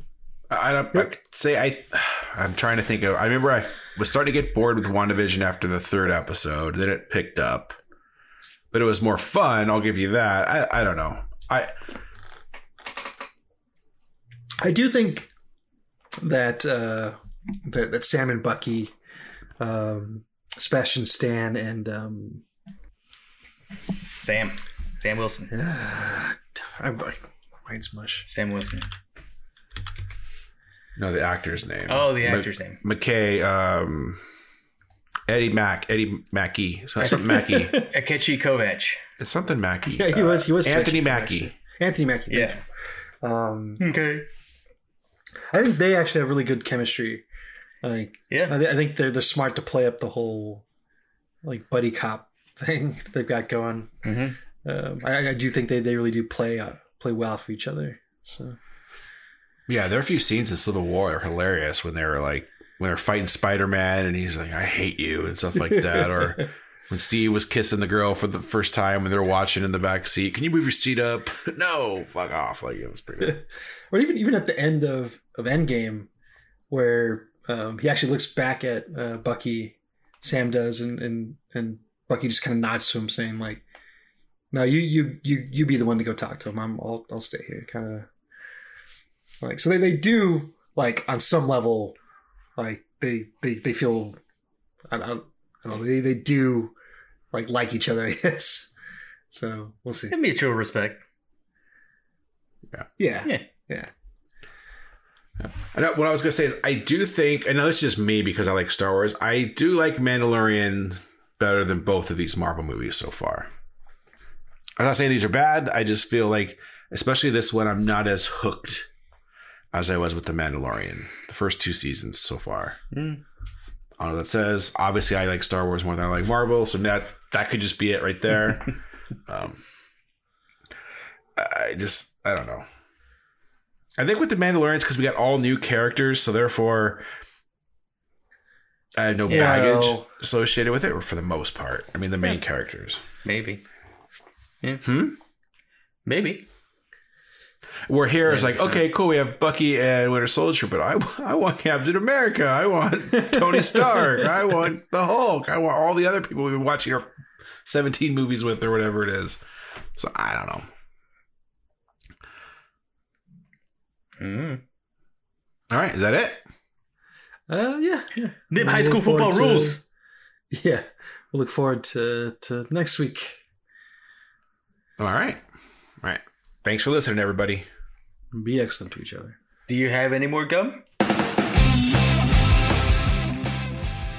I, I, I could say I. [SIGHS] I'm trying to think of. I remember I was starting to get bored with WandaVision after the third episode. Then it picked up, but it was more fun. I'll give you that. I, I don't know. I I do think that uh, that that Sam and Bucky, um, Sebastian Stan, and um, Sam. Sam Wilson. [SIGHS] I'm mine's mush. Sam Wilson. No, the actor's name. Oh, the Ma- actor's name. McKay. Um, Eddie Mack. Eddie Mackey. Something Mackey. [LAUGHS] Akechi Kovacs. It's something Mackey. Yeah, he was. He was Anthony Mackie. Actually. Anthony Mackie. Yeah. Um, Okay. I think they actually have really good chemistry. Like, Yeah. I, th- I think they're they're smart to play up the whole like buddy cop [LAUGHS] thing they've got going. hmm Um, I, I do think they, they really do play uh, play well for each other. So Yeah, there are a few scenes in Civil War that are hilarious when they were like when they're fighting Spider Man and he's like, "I hate you" and stuff like that, or [LAUGHS] when Steve was kissing the girl for the first time when they're watching in the back seat. Can you move your seat up? [LAUGHS] no, fuck off. Like it was pretty. [LAUGHS] Or even even at the end of of Endgame, where um, he actually looks back at uh, Bucky, Sam does, and and and Bucky just kind of nods to him, saying like, "No, you you you you be the one to go talk to him. I'm I'll I'll stay here." Kind of like so they they do like on some level, like they they they feel I don't I don't know they they do like like each other. [LAUGHS] I guess. So we'll see. Mutual respect. Yeah. Yeah. Yeah. I know, what I was gonna say is I do think, and this is just me because I like Star Wars. I do like Mandalorian better than both of these Marvel movies so far. I'm not saying these are bad. I just feel like, especially this one, I'm not as hooked as I was with the Mandalorian. The first two seasons so far. Mm. I don't know what that says. Obviously, I like Star Wars more than I like Marvel, so that that could just be it right there. [LAUGHS] um, I just I don't know. I think with the Mandalorians because we got all new characters, so therefore I have no Yeah. baggage associated with it, for the most part. I mean, the main characters. Maybe. Yeah. Hmm. Maybe. We're here is like, okay, cool. We have Bucky and Winter Soldier, but I, [LAUGHS] I want Captain America. I want [LAUGHS] Tony Stark. I want the Hulk. I want all the other people we've been watching our 17 movies with or whatever it is. So I don't know. Mm. All right, is that it? Uh, yeah. yeah. Nip We'll high school football to- rules. Yeah, we'll look forward to to next week. All right. All right. Thanks for listening, everybody. Be excellent to each other. Do you have any more gum?